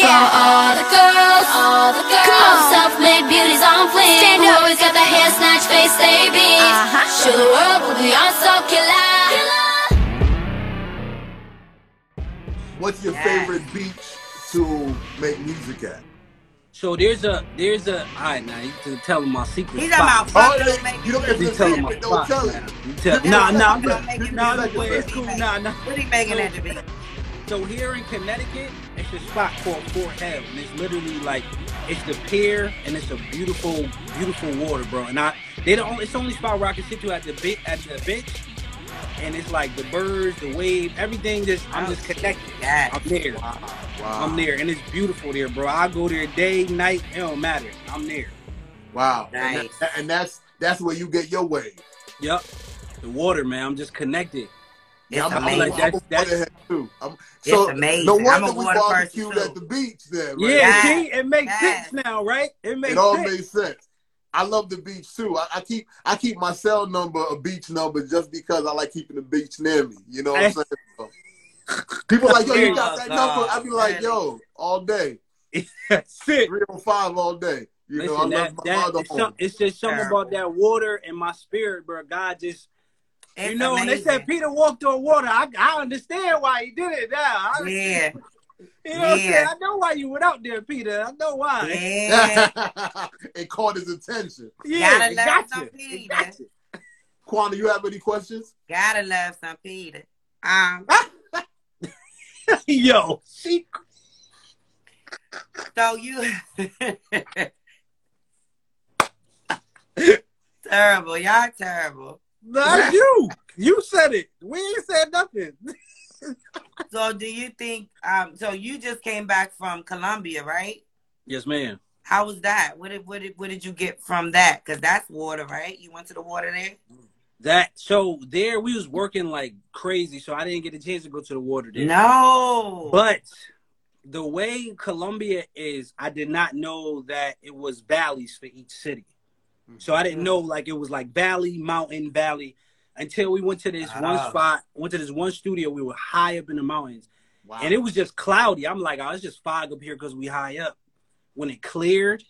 [SPEAKER 6] yeah. for all the girls, all the girls,
[SPEAKER 1] Come on.
[SPEAKER 6] self-made beauties on fleek.
[SPEAKER 1] Stand
[SPEAKER 6] Who
[SPEAKER 1] up.
[SPEAKER 6] always got the hair snatched, face they beat.
[SPEAKER 1] Uh-huh.
[SPEAKER 6] Show the world what we on, so killer.
[SPEAKER 3] What's your
[SPEAKER 4] Yeah.
[SPEAKER 3] favorite beach to make music at?
[SPEAKER 5] So there's a there's a. All right, now you can tell them my secret
[SPEAKER 4] He's
[SPEAKER 5] spot.
[SPEAKER 4] talking about
[SPEAKER 3] Oh,
[SPEAKER 4] fuck
[SPEAKER 3] yeah, you don't get
[SPEAKER 5] You
[SPEAKER 3] to
[SPEAKER 5] tell
[SPEAKER 3] say
[SPEAKER 5] them my
[SPEAKER 3] it, don't tell
[SPEAKER 5] now.
[SPEAKER 3] it.
[SPEAKER 5] You Nah, nah,
[SPEAKER 3] yeah,
[SPEAKER 5] but
[SPEAKER 3] yeah.
[SPEAKER 5] nah,
[SPEAKER 3] Yeah,
[SPEAKER 5] but
[SPEAKER 3] yeah.
[SPEAKER 5] it's cool. Nah, nah.
[SPEAKER 4] What he making at the beat?
[SPEAKER 5] So here in Connecticut, it's a spot called Fort Hale, and it's literally like it's the pier, and it's a beautiful, beautiful water, bro. And I, they the only, it's the only spot where I can sit to at the bit at the bench, and it's like the birds, the wave, everything. Just I'm just connected.
[SPEAKER 4] Yeah.
[SPEAKER 5] I'm there.
[SPEAKER 3] Wow.
[SPEAKER 5] I'm there, and it's beautiful there, bro. I go there day, night, it don't matter. I'm there.
[SPEAKER 3] Wow. And,
[SPEAKER 4] Nice.
[SPEAKER 3] that- and that's that's where you get your wave.
[SPEAKER 5] Yep. The water, man. I'm just connected.
[SPEAKER 3] Yeah,
[SPEAKER 4] It's
[SPEAKER 3] I'm,
[SPEAKER 5] amazing.
[SPEAKER 3] I'm,
[SPEAKER 5] Like,
[SPEAKER 3] I'm,
[SPEAKER 5] that's-
[SPEAKER 3] a too. I'm,
[SPEAKER 4] It's
[SPEAKER 3] so
[SPEAKER 4] amazing.
[SPEAKER 3] no
[SPEAKER 4] I'm
[SPEAKER 3] wonder
[SPEAKER 4] a
[SPEAKER 3] we
[SPEAKER 4] water person,
[SPEAKER 3] barbecued at the beach then. Right?
[SPEAKER 5] Yeah,
[SPEAKER 4] Yeah.
[SPEAKER 5] see, it makes
[SPEAKER 4] Yeah.
[SPEAKER 5] sense now, right? It makes
[SPEAKER 3] It all
[SPEAKER 5] sense.
[SPEAKER 3] makes sense. I love the beach too. I, I keep I keep my cell number a beach number just because I like keeping the beach near me. You know what I'm eh. saying? So, people like, yo, you got that
[SPEAKER 4] Oh,
[SPEAKER 3] number?
[SPEAKER 4] God.
[SPEAKER 3] I be like, yo, all day,
[SPEAKER 5] That's it.
[SPEAKER 3] three or five all day. You know, I
[SPEAKER 5] that,
[SPEAKER 3] love my
[SPEAKER 5] that,
[SPEAKER 3] mother
[SPEAKER 5] it's, some, it's just something
[SPEAKER 4] Terrible.
[SPEAKER 5] about that water and my spirit, bro. God just,
[SPEAKER 4] It's
[SPEAKER 5] you know, when they said Peter walked on water, I, I understand why he did it now. I,
[SPEAKER 4] Yeah.
[SPEAKER 5] You know what I'm saying? I know why you went out there, Peter. I know why.
[SPEAKER 4] Yeah.
[SPEAKER 3] it caught his attention.
[SPEAKER 5] Yeah,
[SPEAKER 4] Gotta
[SPEAKER 5] it
[SPEAKER 4] love
[SPEAKER 5] got
[SPEAKER 4] some
[SPEAKER 5] you. It
[SPEAKER 4] Peter.
[SPEAKER 5] got you.
[SPEAKER 3] Quanda, you have any questions?
[SPEAKER 4] Gotta love some Peter. Um,
[SPEAKER 5] Yo, she,
[SPEAKER 4] so you terrible. Y'all terrible.
[SPEAKER 5] Not you. You said it. We ain't said nothing.
[SPEAKER 4] So do you think um so you just came back from Colombia, right?
[SPEAKER 5] Yes, ma'am.
[SPEAKER 4] How was that? What did what did what did you get from that? Cause that's water, right? You went to the water there?
[SPEAKER 5] That so there we was working like crazy, so I didn't get a chance to go to the water there.
[SPEAKER 4] No.
[SPEAKER 5] But the way Colombia is, I did not know that it was valleys for each city. So I didn't know like it was like valley, mountain, valley until we went to this one
[SPEAKER 4] Ah.
[SPEAKER 5] spot, went to this one studio. We were high up in the mountains
[SPEAKER 3] Wow.
[SPEAKER 5] and it was just cloudy. I'm like, oh, it's just fog up here because we high up. When it cleared,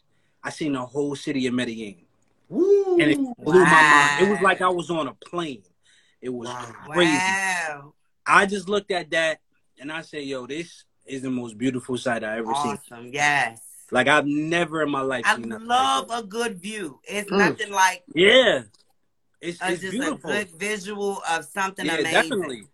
[SPEAKER 5] I seen the whole city of Medellin
[SPEAKER 3] Woo.
[SPEAKER 5] and it blew my mind. It was like I was on a plane. It was
[SPEAKER 3] Wow.
[SPEAKER 5] crazy.
[SPEAKER 4] Wow.
[SPEAKER 5] I just looked at that and I said, yo, this is the most beautiful sight I ever seen.
[SPEAKER 4] Awesome. Yes.
[SPEAKER 5] Like I've never in my life
[SPEAKER 4] I
[SPEAKER 5] seen
[SPEAKER 4] love
[SPEAKER 5] like
[SPEAKER 4] a good view. It's
[SPEAKER 3] Mm.
[SPEAKER 4] nothing like.
[SPEAKER 5] Yeah, it's, it's
[SPEAKER 4] just
[SPEAKER 5] beautiful.
[SPEAKER 4] a good visual of something
[SPEAKER 5] yeah,
[SPEAKER 4] amazing.
[SPEAKER 5] definitely,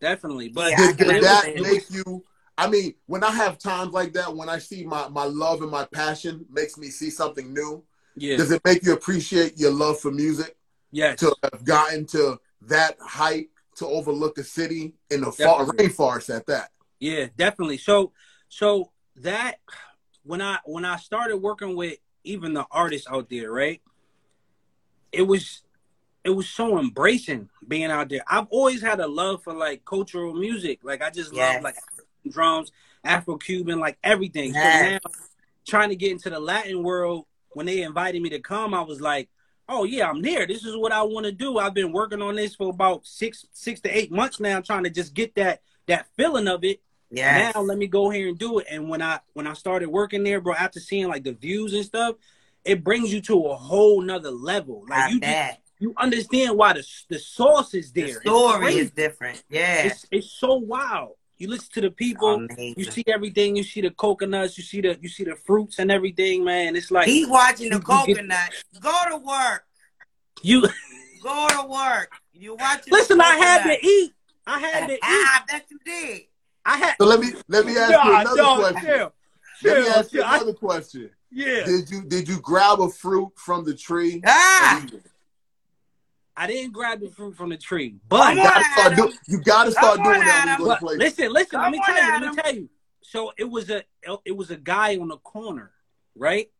[SPEAKER 5] definitely. But
[SPEAKER 4] Yeah, I
[SPEAKER 3] did, did that
[SPEAKER 4] understand.
[SPEAKER 3] make you i mean when i have times like that when i see my, my love and my passion makes me see something new
[SPEAKER 5] yeah,
[SPEAKER 3] does it make you appreciate your love for music
[SPEAKER 5] yes,
[SPEAKER 3] to have gotten to that height to overlook a city in the far, rainforest at that
[SPEAKER 5] yeah, definitely. So, so that when I when I started working with even the artists out there, right? It was it was so embracing being out there. I've always had a love for like cultural music. Like I just
[SPEAKER 4] Yes.
[SPEAKER 5] love like drums, Afro Cuban, like everything.
[SPEAKER 4] Yes.
[SPEAKER 5] So now trying to get into the Latin world, when they invited me to come, I was like, Oh yeah, I'm there. This is what I want to do. I've been working on this for about six six to eight months now, trying to just get that that feeling of it.
[SPEAKER 4] Yes.
[SPEAKER 5] Now let me go here and do it. And when I when I started working there, bro, after seeing like the views and stuff, it brings you to a whole nother level. Like
[SPEAKER 4] I
[SPEAKER 5] you just, you understand why the the sauce is there.
[SPEAKER 4] The story is different. Yeah.
[SPEAKER 5] It's it's so wild. You listen to the people, you see everything. You see the coconuts, you see the you see the fruits and everything, man. It's like
[SPEAKER 4] He's watching the
[SPEAKER 5] you- you get-
[SPEAKER 4] coconut. Go to work.
[SPEAKER 5] you
[SPEAKER 4] Go to work. You watching
[SPEAKER 5] listen. I had to eat. I had to eat.
[SPEAKER 4] I bet you did.
[SPEAKER 5] I had.
[SPEAKER 3] So let me let me ask
[SPEAKER 5] Nah,
[SPEAKER 3] you another
[SPEAKER 5] dog,
[SPEAKER 3] question.
[SPEAKER 5] chill,
[SPEAKER 3] Let me
[SPEAKER 5] chill,
[SPEAKER 3] ask you
[SPEAKER 5] chill. I-
[SPEAKER 3] another question.
[SPEAKER 5] yeah.
[SPEAKER 3] Did you did you grab a fruit from the tree?
[SPEAKER 4] Ah,
[SPEAKER 5] I didn't grab the fruit from the tree, but
[SPEAKER 4] Come on,
[SPEAKER 3] gotta start,
[SPEAKER 4] Adam.
[SPEAKER 3] do, you gotta start
[SPEAKER 4] Come on,
[SPEAKER 3] doing that when you go to
[SPEAKER 5] But
[SPEAKER 3] places.
[SPEAKER 5] listen, listen. let me tell
[SPEAKER 4] on,
[SPEAKER 5] you. Let me tell you. So it was a it was a guy on the corner, right?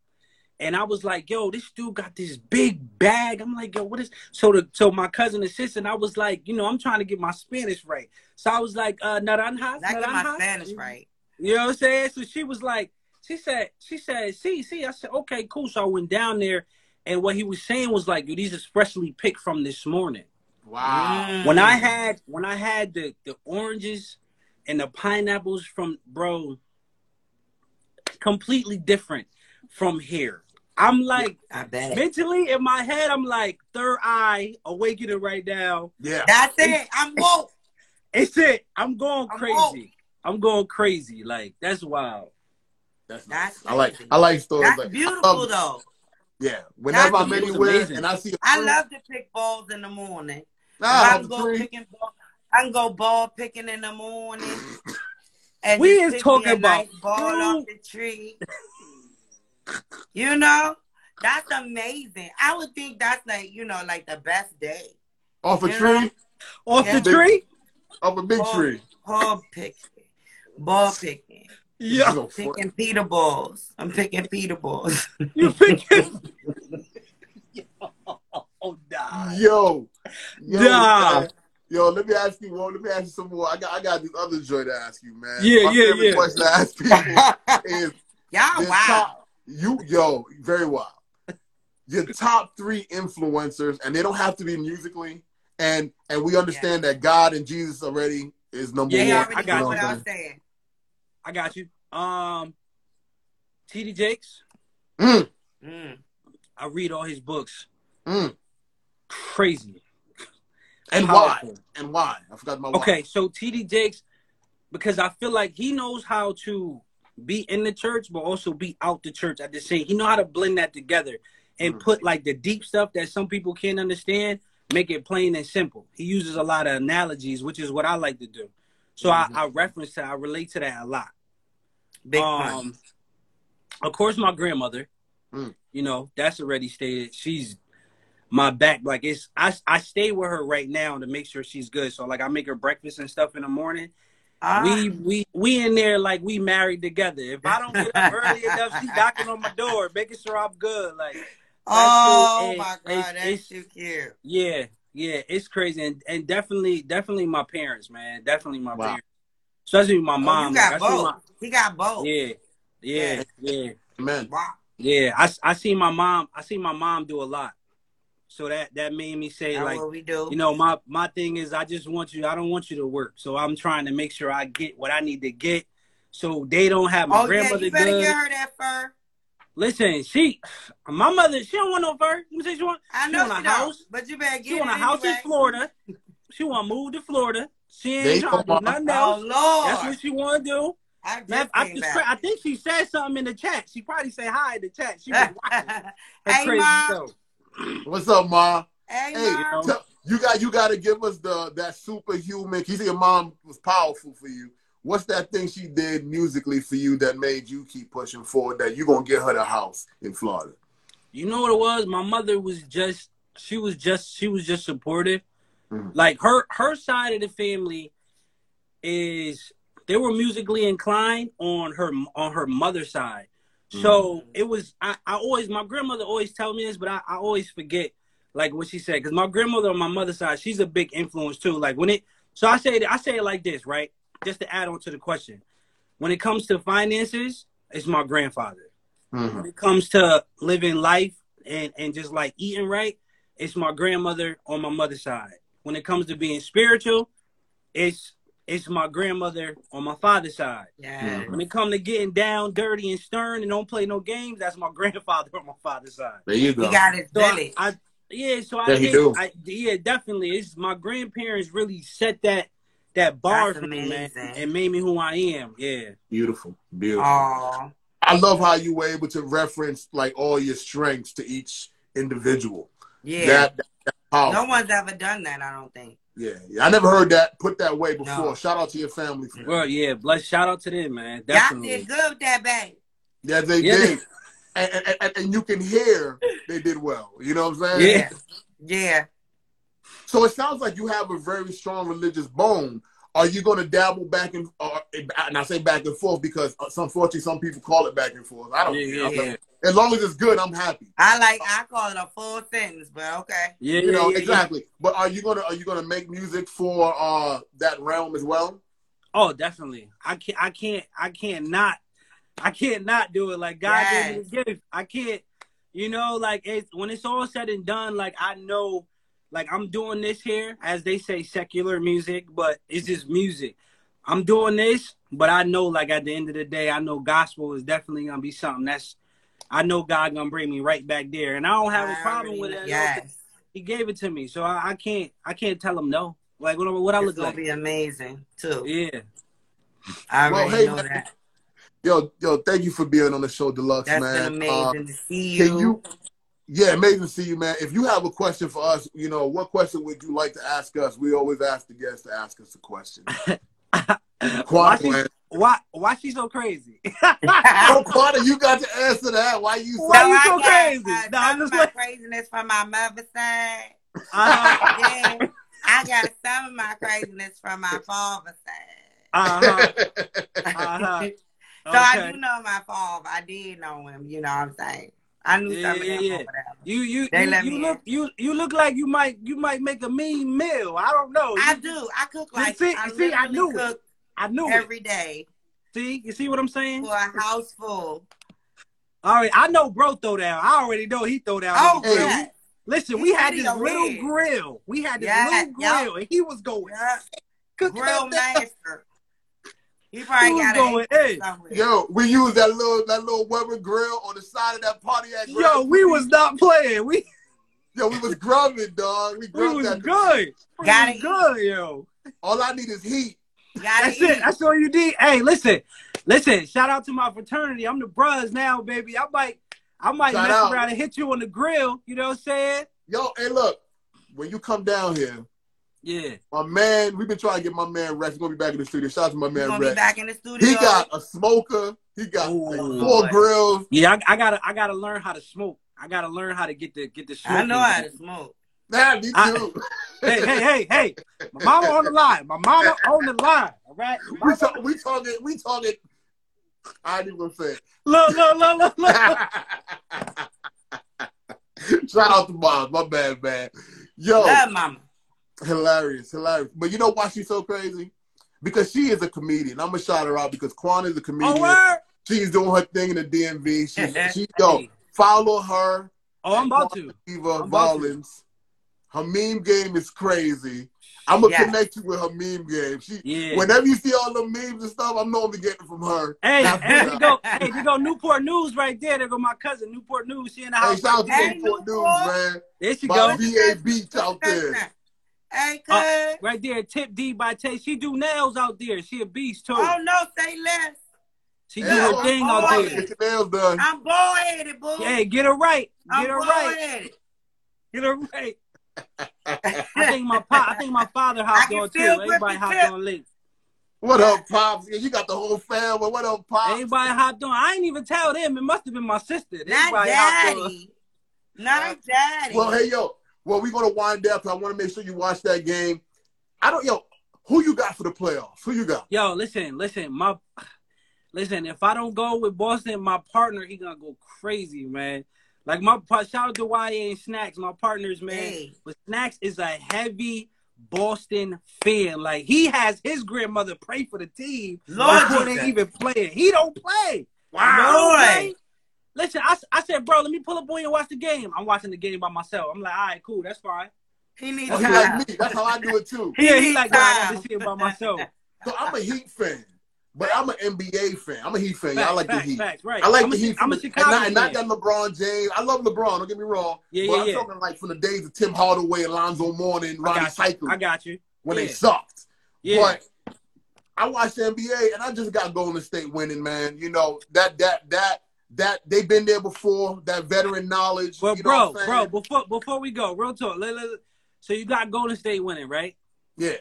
[SPEAKER 5] And I was like, "Yo, this dude got this big bag." I'm like, "Yo, what is?" So the so my cousin assistant, I was like, you know, I'm trying to get my Spanish right. So I was like, uh, "Naranjas,
[SPEAKER 4] I get my? Spanish right.
[SPEAKER 5] You know what I'm saying? So she was like, she said, she said, see, see. I said, okay, cool. So I went down there, and what he was saying was like, yo, these is freshly picked from this morning.
[SPEAKER 3] Wow.
[SPEAKER 4] Mm.
[SPEAKER 5] When I had when I had the the oranges and the pineapples from bro, completely different from here. I'm like
[SPEAKER 4] I bet.
[SPEAKER 5] mentally in my head, I'm like third eye awakening right now.
[SPEAKER 3] Yeah.
[SPEAKER 4] That's it. I'm woke.
[SPEAKER 5] It's it. I'm going
[SPEAKER 4] I'm
[SPEAKER 5] crazy.
[SPEAKER 4] woke.
[SPEAKER 5] I'm going crazy. Like that's wild.
[SPEAKER 3] That's
[SPEAKER 4] That's
[SPEAKER 3] nice. I like. I like stories
[SPEAKER 4] That's
[SPEAKER 3] like
[SPEAKER 4] beautiful
[SPEAKER 3] I love-
[SPEAKER 4] though.
[SPEAKER 3] Yeah. Whenever
[SPEAKER 4] That's
[SPEAKER 3] I'm anywhere
[SPEAKER 5] Amazing.
[SPEAKER 3] and I see a
[SPEAKER 4] I love to pick balls in the morning.
[SPEAKER 3] ah,
[SPEAKER 4] I
[SPEAKER 3] off
[SPEAKER 4] can go
[SPEAKER 3] tree,
[SPEAKER 4] picking ball. I can go ball picking in the morning. And
[SPEAKER 5] We
[SPEAKER 4] just
[SPEAKER 5] is talking
[SPEAKER 4] a
[SPEAKER 5] about
[SPEAKER 4] nice ball off the tree. You know, that's amazing. I would think that's like you know like the best day.
[SPEAKER 3] off a
[SPEAKER 4] Yeah.
[SPEAKER 3] tree,
[SPEAKER 5] Off
[SPEAKER 4] Yeah.
[SPEAKER 5] the tree?
[SPEAKER 3] off a big
[SPEAKER 4] Ball,
[SPEAKER 3] tree.
[SPEAKER 4] ball picking, ball picking,
[SPEAKER 5] Yeah.
[SPEAKER 3] So fun.
[SPEAKER 4] picking Peter balls. I'm picking Peter balls.
[SPEAKER 5] You picking Oh nah.
[SPEAKER 3] Yo, yo,
[SPEAKER 5] Nah.
[SPEAKER 3] yo. Let me ask you one. Let me ask you some more. I got, I got this other joy to ask you, man.
[SPEAKER 5] Yeah,
[SPEAKER 3] My
[SPEAKER 5] yeah, yeah.
[SPEAKER 3] Question to ask people is
[SPEAKER 4] Y'all wow.
[SPEAKER 3] top. You, yo, very wild. Your top three influencers, and they don't have to be musically. And and we understand that God and Jesus already is number
[SPEAKER 5] Yeah,
[SPEAKER 4] They
[SPEAKER 5] yeah,
[SPEAKER 3] one.
[SPEAKER 5] I got
[SPEAKER 4] know
[SPEAKER 3] know
[SPEAKER 4] what
[SPEAKER 3] what
[SPEAKER 4] I
[SPEAKER 3] I'm
[SPEAKER 4] was saying.
[SPEAKER 5] I got you. Um TD Jakes.
[SPEAKER 3] saying?
[SPEAKER 4] Mm.
[SPEAKER 5] I read all his books.
[SPEAKER 3] Mm, mm.
[SPEAKER 5] Crazy.
[SPEAKER 3] And why? And why? I forgot my why.
[SPEAKER 5] Okay, so TD Jakes, because I feel like he knows how to be in the church, but also be out the church at the same. He know how to blend that together and
[SPEAKER 3] Mhm.
[SPEAKER 5] put like the deep stuff that some people can't understand, make it plain and simple. He uses a lot of analogies, which is what I like to do. So
[SPEAKER 3] Mhm.
[SPEAKER 5] I, I reference to, I relate to that a lot.
[SPEAKER 4] Big
[SPEAKER 5] um, of course, my grandmother.
[SPEAKER 3] Mm.
[SPEAKER 5] You know, that's already stated. She's my back. Like it's, I I stay with her right now to make sure she's good. So like I make her breakfast and stuff in the morning.
[SPEAKER 4] Ah,
[SPEAKER 5] We we we in there like we married together. If I don't get up early enough, she knocking on my door, making sure I'm good. Like
[SPEAKER 4] oh
[SPEAKER 5] and-
[SPEAKER 4] my
[SPEAKER 5] and-
[SPEAKER 4] god, that's too cute.
[SPEAKER 5] yeah, yeah, it's crazy and, and definitely definitely my parents, man. Definitely my
[SPEAKER 3] Wow.
[SPEAKER 5] parents. Especially my
[SPEAKER 4] Oh,
[SPEAKER 5] mom.
[SPEAKER 4] you got
[SPEAKER 5] Like,
[SPEAKER 4] both.
[SPEAKER 5] my-
[SPEAKER 4] he got both.
[SPEAKER 5] yeah, yeah, yeah.
[SPEAKER 3] Amen.
[SPEAKER 4] Wow.
[SPEAKER 5] Yeah, I, I see my mom. I see my mom do a lot, so that that made me say
[SPEAKER 4] That's
[SPEAKER 5] like,
[SPEAKER 4] what we do.
[SPEAKER 5] you know, my my thing is I just want you. I don't want you to work, so I'm trying to make sure I get what I need to get, so they don't have my
[SPEAKER 4] oh yeah,
[SPEAKER 5] grandmother
[SPEAKER 4] you better
[SPEAKER 5] good.
[SPEAKER 4] get her that fur.
[SPEAKER 5] Listen, she, my mother, she don't want no fur. Let me say she want.
[SPEAKER 4] I
[SPEAKER 5] She
[SPEAKER 4] know
[SPEAKER 5] want
[SPEAKER 4] she don't,
[SPEAKER 5] house.
[SPEAKER 4] but you better get
[SPEAKER 5] She want a house in. Florida. She want to move to Florida. She
[SPEAKER 3] They
[SPEAKER 5] ain't trying to
[SPEAKER 3] don't
[SPEAKER 5] do nothing
[SPEAKER 4] Oh. Lord,
[SPEAKER 5] That's what she want to do.
[SPEAKER 4] I just
[SPEAKER 5] Man, I,
[SPEAKER 4] came
[SPEAKER 5] just,
[SPEAKER 4] back.
[SPEAKER 5] I think she said something in the chat. She probably say hi in the chat. She was watching her
[SPEAKER 4] hey
[SPEAKER 5] crazy
[SPEAKER 4] mom,
[SPEAKER 5] show.
[SPEAKER 3] What's up, Ma?
[SPEAKER 4] hey
[SPEAKER 3] Hey,
[SPEAKER 4] mom.
[SPEAKER 3] tell- you got you got to give us the that superhuman. You said your mom was powerful for you. What's that thing she did musically for you that made you keep pushing forward? That you gonna get her the house in Florida?
[SPEAKER 5] You know what it was? My mother was just she was just she was just supportive.
[SPEAKER 3] Mhm.
[SPEAKER 5] Like her her side of the family is they were musically inclined on her on her mother's side. So it was I, I always my grandmother always tell me this, but I, I always forget like what she said because my grandmother on my mother's side she's a big influence too. Like when it so I say it I say it like this right just to add on to the question. When it comes to finances, it's my grandfather
[SPEAKER 3] Mhm.
[SPEAKER 5] when it comes to living life and, and just like eating right, it's my grandmother on my mother's side. When it comes to being spiritual, it's it's my grandmother on my father's side.
[SPEAKER 4] Yeah.
[SPEAKER 5] When it come to getting down, dirty, and stern, and don't play no games, that's my grandfather on my father's side.
[SPEAKER 3] There you
[SPEAKER 4] He
[SPEAKER 3] go.
[SPEAKER 4] got his
[SPEAKER 5] So I. I yeah, so I
[SPEAKER 3] Yeah, he
[SPEAKER 5] think. I yeah, definitely. It's my grandparents really set that that bar
[SPEAKER 4] That's
[SPEAKER 5] for me, man, and made me who I am. Yeah.
[SPEAKER 3] Beautiful, beautiful.
[SPEAKER 4] Aw.
[SPEAKER 3] I love how you were able to reference like all your strengths to each individual.
[SPEAKER 4] Yeah.
[SPEAKER 3] That, that, that power.
[SPEAKER 4] no one's ever done that, I don't think.
[SPEAKER 3] Yeah, yeah. I never heard that put that way before.
[SPEAKER 4] No.
[SPEAKER 3] Shout out to your family for that.
[SPEAKER 5] Well, yeah, bless shout out to them, man.
[SPEAKER 4] Y'all did good with that, babe.
[SPEAKER 3] Yeah, they
[SPEAKER 5] Yeah.
[SPEAKER 3] did. And, and, and, and you can hear they did well. You know what I'm saying?
[SPEAKER 5] Yeah.
[SPEAKER 4] Yeah.
[SPEAKER 3] So it sounds like you have a very strong religious bone. Are you going to dabble back and, uh, and I say back and forth because uh, unfortunately some people call it back and forth. I don't
[SPEAKER 5] Yeah,
[SPEAKER 3] care.
[SPEAKER 5] yeah, yeah.
[SPEAKER 3] As long as it's good, I'm happy.
[SPEAKER 4] I like I call it a full sentence, but okay.
[SPEAKER 5] Yeah,
[SPEAKER 3] You know
[SPEAKER 5] yeah, yeah,
[SPEAKER 3] exactly. But are you gonna are you gonna make music for uh that realm as well?
[SPEAKER 5] Oh, definitely. I can't. I can't. I can't not. I can't not do it. Like God gave me the gift. I can't. You know, like it's when it's all said and done. Like I know, like I'm doing this here, as they say, secular music, but it's just music. I'm doing this, but I know, like at the end of the day, I know gospel is definitely gonna be something that's. I know God gonna bring me right back there, and I don't have a problem with
[SPEAKER 4] know-
[SPEAKER 5] it.
[SPEAKER 4] Yes.
[SPEAKER 5] He gave it to me, so I, I can't. I can't tell him no. Like what? What I
[SPEAKER 4] It's
[SPEAKER 5] look
[SPEAKER 4] gonna
[SPEAKER 5] like?
[SPEAKER 4] be amazing too.
[SPEAKER 5] Yeah.
[SPEAKER 4] I
[SPEAKER 3] Well,
[SPEAKER 4] already
[SPEAKER 3] hey,
[SPEAKER 4] know
[SPEAKER 3] man.
[SPEAKER 4] that.
[SPEAKER 3] Yo, yo, thank you for being on the show, Deluxe,
[SPEAKER 4] That's
[SPEAKER 3] man.
[SPEAKER 4] been
[SPEAKER 3] Uh,
[SPEAKER 4] amazing to see you.
[SPEAKER 3] Can you? Yeah, amazing to see you, man. If you have a question for us, you know, what question would you like to ask us? We always ask the guests to ask us a question.
[SPEAKER 5] why, she, why why she so crazy?
[SPEAKER 3] Oh, Quada, you got to answer that. Why you
[SPEAKER 5] Why
[SPEAKER 3] so
[SPEAKER 5] you so
[SPEAKER 4] got,
[SPEAKER 5] crazy?
[SPEAKER 4] Uh,
[SPEAKER 5] No, I'm just
[SPEAKER 4] my
[SPEAKER 5] like-
[SPEAKER 4] craziness from my mother's side.
[SPEAKER 5] Uh-huh.
[SPEAKER 4] Then I got some of my craziness from my father's side.
[SPEAKER 5] Uh-huh. Uh-huh.
[SPEAKER 4] So I do know my father. I did know him. You know what I'm saying? I knew
[SPEAKER 5] Yeah,
[SPEAKER 4] some
[SPEAKER 5] yeah, yeah. You you
[SPEAKER 4] They
[SPEAKER 5] you, you look you you look like you might you might make a mean meal. I don't know.
[SPEAKER 4] I
[SPEAKER 5] You-
[SPEAKER 4] do. I cook like
[SPEAKER 5] see-
[SPEAKER 4] I
[SPEAKER 5] see, I knew it. I knew it.
[SPEAKER 4] every day
[SPEAKER 5] See, you see what I'm saying?
[SPEAKER 4] for a house full.
[SPEAKER 5] All right, I know bro throw down. I already know he throw down.
[SPEAKER 4] Oh
[SPEAKER 5] on the oh, grill.
[SPEAKER 4] yeah.
[SPEAKER 5] Listen,
[SPEAKER 4] He
[SPEAKER 5] we had this little grill. We had this
[SPEAKER 4] Yeah,
[SPEAKER 5] little grill, and he was going.
[SPEAKER 4] Yeah.
[SPEAKER 5] Cook
[SPEAKER 4] Grill
[SPEAKER 5] that-
[SPEAKER 4] master. He probably
[SPEAKER 5] He was
[SPEAKER 4] got
[SPEAKER 5] going
[SPEAKER 4] a
[SPEAKER 5] in.
[SPEAKER 4] somewhere.
[SPEAKER 3] Yo, we used that little that little Weber grill on the side of that Pontiac.
[SPEAKER 5] Yo, we was not playing. We
[SPEAKER 3] yo, we was grubbing, dog. We
[SPEAKER 5] we
[SPEAKER 3] grubbed
[SPEAKER 5] was
[SPEAKER 3] that.
[SPEAKER 5] good. We
[SPEAKER 4] Gotta
[SPEAKER 5] was
[SPEAKER 4] eat.
[SPEAKER 5] good, yo.
[SPEAKER 3] All I need is heat.
[SPEAKER 4] Gotta
[SPEAKER 5] That's
[SPEAKER 4] eat.
[SPEAKER 5] it. That's all you need. Hey, listen, listen. Shout out to my fraternity. I'm the bros now, baby. I might, I might
[SPEAKER 3] Shout
[SPEAKER 5] mess
[SPEAKER 3] out.
[SPEAKER 5] around and hit you on the grill. You know what I'm saying?
[SPEAKER 3] Yo, hey, look, when you come down here,
[SPEAKER 5] Yeah.
[SPEAKER 3] my man, we've been trying to get my man Rex. He's gonna be back in the studio. Shout out to my
[SPEAKER 4] We're
[SPEAKER 3] man
[SPEAKER 4] gonna be
[SPEAKER 3] Rex.
[SPEAKER 4] back in the studio.
[SPEAKER 3] He got a smoker. He got like,
[SPEAKER 5] Ooh.
[SPEAKER 3] four grills.
[SPEAKER 5] Yeah, I, I gotta, I gotta learn how to smoke. I gotta learn how to get the get the smoke.
[SPEAKER 4] I know how to smoke.
[SPEAKER 3] Nah, me
[SPEAKER 5] I-
[SPEAKER 3] too.
[SPEAKER 5] hey, hey, hey, hey! My mama on the line. My mama on the line. All right.
[SPEAKER 3] we,
[SPEAKER 5] Mama-
[SPEAKER 3] talk, we talking. We talking. I ain't even gonna say.
[SPEAKER 5] Look, look, look, look, look.
[SPEAKER 3] it. Shout out to mom. My bad, man. Yo,
[SPEAKER 4] Love mama.
[SPEAKER 3] Hilarious, hilarious. But you know why she's so crazy? Because she is a comedian. I'm gonna shout her out because Quan is a comedian.
[SPEAKER 5] Oh.
[SPEAKER 3] She's doing her thing in the DMV. She, she yo,
[SPEAKER 5] Hey.
[SPEAKER 3] follow her.
[SPEAKER 5] Oh, I'm about to.
[SPEAKER 3] Eva
[SPEAKER 5] I'm about to.
[SPEAKER 3] Rollins. Her meme game is crazy. I'm gonna
[SPEAKER 4] Yes.
[SPEAKER 3] connect you with her meme game. She,
[SPEAKER 5] Yeah.
[SPEAKER 3] whenever you see all the memes and stuff, I'm normally getting from her.
[SPEAKER 5] Hey, hey, there go, hey, there go Newport News right there. There go my cousin, Newport News. She in the house.
[SPEAKER 3] Hey, shout out to
[SPEAKER 4] Hey,
[SPEAKER 3] Newport News, man.
[SPEAKER 5] There she
[SPEAKER 3] My
[SPEAKER 5] go.
[SPEAKER 3] VA Beach out there.
[SPEAKER 4] Hey, cuz.
[SPEAKER 5] Uh, Right there, Tip D by Tay. She do nails out there. She a beast too.
[SPEAKER 4] oh no, say less.
[SPEAKER 5] She do
[SPEAKER 3] Yeah,
[SPEAKER 5] her thing
[SPEAKER 4] oh,
[SPEAKER 5] out
[SPEAKER 4] boy.
[SPEAKER 5] there.
[SPEAKER 3] Get your nails done.
[SPEAKER 4] I'm bald headed, boo.
[SPEAKER 5] Hey, get her right.
[SPEAKER 4] I'm
[SPEAKER 5] Get her
[SPEAKER 4] bald
[SPEAKER 5] right.
[SPEAKER 4] headed.
[SPEAKER 5] Get her right. I think my pop, I think my father hopped on too. Everybody hopped
[SPEAKER 4] tip.
[SPEAKER 5] on late.
[SPEAKER 3] What up, Pops? You got the whole family. What up, Pops?
[SPEAKER 5] Everybody hopped on. I ain't even tell them. It must have been my sister.
[SPEAKER 4] Not
[SPEAKER 5] Everybody hopped on.
[SPEAKER 4] daddy. Not daddy.
[SPEAKER 3] Well, hey, yo. Well, we're going to wind up. I want to make sure you watch that game. I don't, yo, who you got for the playoffs? Who you got?
[SPEAKER 5] Yo, listen, listen, my listen. If I don't go with Boston, my partner he gonna go crazy, man. Like my pa- shout out to YA and Snacks, my partners, man.
[SPEAKER 4] Hey.
[SPEAKER 5] But Snacks is a heavy Boston fan. Like he has his grandmother pray for the team
[SPEAKER 4] Lord
[SPEAKER 5] before they even play. He don't play.
[SPEAKER 3] Wow.
[SPEAKER 5] He don't
[SPEAKER 4] Lord.
[SPEAKER 5] Play. Listen, I, I said, bro, let me pull up on you and watch the game. I'm watching the game by myself. I'm like, all right, cool, that's fine.
[SPEAKER 4] he needs
[SPEAKER 3] Oh, he
[SPEAKER 4] time.
[SPEAKER 3] like me. That's how I do it, too.
[SPEAKER 5] Yeah, he
[SPEAKER 4] needs
[SPEAKER 5] like, nah, I got
[SPEAKER 4] time.
[SPEAKER 5] to see it by myself.
[SPEAKER 3] So I'm a Heat fan, but I'm an NBA fan. I'm a Heat fan.
[SPEAKER 5] Facts,
[SPEAKER 3] I like
[SPEAKER 5] facts,
[SPEAKER 3] the Heat.
[SPEAKER 5] facts, right.
[SPEAKER 3] I like
[SPEAKER 5] I'm
[SPEAKER 3] the
[SPEAKER 5] a,
[SPEAKER 3] Heat.
[SPEAKER 5] I'm a Chicago
[SPEAKER 3] and not, and not that LeBron James. I love LeBron. Don't get me wrong.
[SPEAKER 5] Yeah,
[SPEAKER 3] but
[SPEAKER 5] yeah,
[SPEAKER 3] I'm
[SPEAKER 5] yeah.
[SPEAKER 3] talking like from the days of Tim Hardaway, Alonzo Mourning,
[SPEAKER 5] I
[SPEAKER 3] Ronnie. Cycle
[SPEAKER 5] I got you.
[SPEAKER 3] when they sucked.
[SPEAKER 5] Yeah.
[SPEAKER 3] But I watched the NBA and I just got Golden State winning, man. You know that that that that they've been there before. That veteran knowledge.
[SPEAKER 5] But
[SPEAKER 3] you know
[SPEAKER 5] bro, bro, before before we go, real talk. Let- let- so you got Golden State winning, right?
[SPEAKER 3] yeah.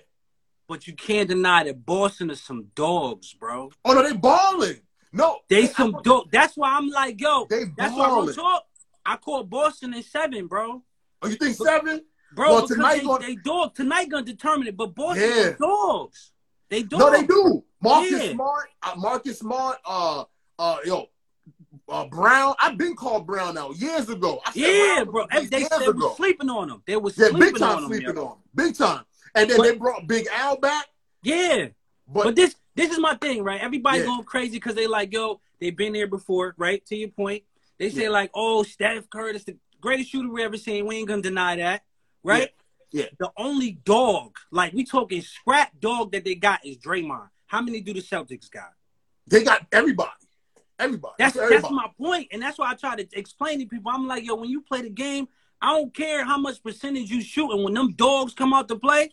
[SPEAKER 5] But you can't deny that Boston is some dogs, bro.
[SPEAKER 3] Oh no, they balling. No,
[SPEAKER 5] They some dog. That's why I'm like, yo,
[SPEAKER 3] They
[SPEAKER 5] that's why real
[SPEAKER 3] balling.
[SPEAKER 5] talk. I call Boston in seven, bro.
[SPEAKER 3] Oh, you think seven?
[SPEAKER 5] Bro,
[SPEAKER 3] Well, tonight
[SPEAKER 5] they,
[SPEAKER 3] gonna-
[SPEAKER 5] they dog tonight gonna determine it. But Boston
[SPEAKER 3] Yeah.
[SPEAKER 5] are dogs. They dogs.
[SPEAKER 3] No, they do. Marcus
[SPEAKER 5] Yeah.
[SPEAKER 3] Smart, uh, Marcus Smart, uh, uh, yo, uh, Brown. I've been called Brown now years ago. I said
[SPEAKER 5] Yeah, bro. They, they
[SPEAKER 3] ago.
[SPEAKER 5] was sleeping on them. They was
[SPEAKER 3] Yeah,
[SPEAKER 5] sleeping
[SPEAKER 3] big time
[SPEAKER 5] on them.
[SPEAKER 3] sleeping
[SPEAKER 5] yo.
[SPEAKER 3] on, him. big time. And then
[SPEAKER 5] But-
[SPEAKER 3] they brought Big Al back,
[SPEAKER 5] Yeah.
[SPEAKER 3] but,
[SPEAKER 5] But this this is my thing, right? Everybody
[SPEAKER 3] Yeah.
[SPEAKER 5] going crazy because they like, yo, they've been there before, right? To your point. They say
[SPEAKER 3] Yeah.
[SPEAKER 5] like, oh, Steph Curry is the greatest shooter we ever seen. We ain't gonna deny that, right?
[SPEAKER 3] Yeah.
[SPEAKER 5] The only dog, like we talking scrap dog that they got is Draymond. How many do the Celtics got?
[SPEAKER 3] they got everybody, everybody.
[SPEAKER 5] That's
[SPEAKER 3] everybody.
[SPEAKER 5] that's my point, and that's why I try to explain to people. I'm like, yo, when you play the game, I don't care how much percentage you shoot, and when them dogs come out to play,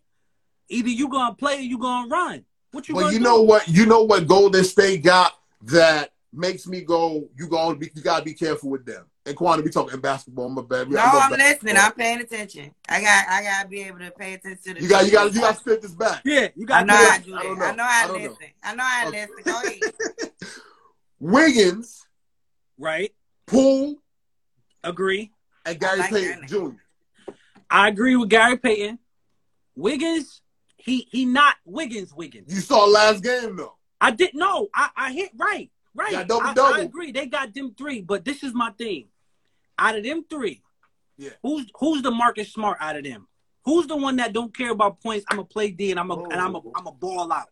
[SPEAKER 5] either you gonna play or you gonna run. What you
[SPEAKER 3] But
[SPEAKER 5] gonna
[SPEAKER 3] you
[SPEAKER 5] do?
[SPEAKER 3] know what? You know what Golden State got that makes me go. You going be, you gotta be careful with them. And Quan, we talking basketball. My bad.
[SPEAKER 4] No,
[SPEAKER 3] I love
[SPEAKER 4] I'm
[SPEAKER 3] basketball.
[SPEAKER 4] listening. I'm paying attention. I got I gotta be able to pay attention to the
[SPEAKER 3] You got you got you got to spit this back.
[SPEAKER 5] Yeah, you got.
[SPEAKER 4] I
[SPEAKER 5] got
[SPEAKER 4] know
[SPEAKER 5] to
[SPEAKER 4] how
[SPEAKER 5] do
[SPEAKER 3] I don't
[SPEAKER 4] that. I
[SPEAKER 3] know.
[SPEAKER 4] know how
[SPEAKER 3] I
[SPEAKER 4] to
[SPEAKER 3] don't know.
[SPEAKER 4] listen. I know I
[SPEAKER 3] Okay.
[SPEAKER 4] listen. Go ahead.
[SPEAKER 3] Wiggins,
[SPEAKER 5] right.
[SPEAKER 3] Poole,
[SPEAKER 5] Agree.
[SPEAKER 3] and Gary
[SPEAKER 4] like
[SPEAKER 3] Payton Jr.
[SPEAKER 5] I agree with Gary Payton. Wiggins, he he not Wiggins Wiggins.
[SPEAKER 3] You saw last game though.
[SPEAKER 5] I didn't know. I, I hit right. Right.
[SPEAKER 3] Yeah, double,
[SPEAKER 5] I,
[SPEAKER 3] double.
[SPEAKER 5] I agree. They got them three, but this is my thing. Out of them three,
[SPEAKER 3] Yeah.
[SPEAKER 5] who's who's the Marcus Smart out of them? Who's the one that don't care about points? I'm gonna play D and I'm a and I'm a
[SPEAKER 3] Oh.
[SPEAKER 5] I'm a ball out.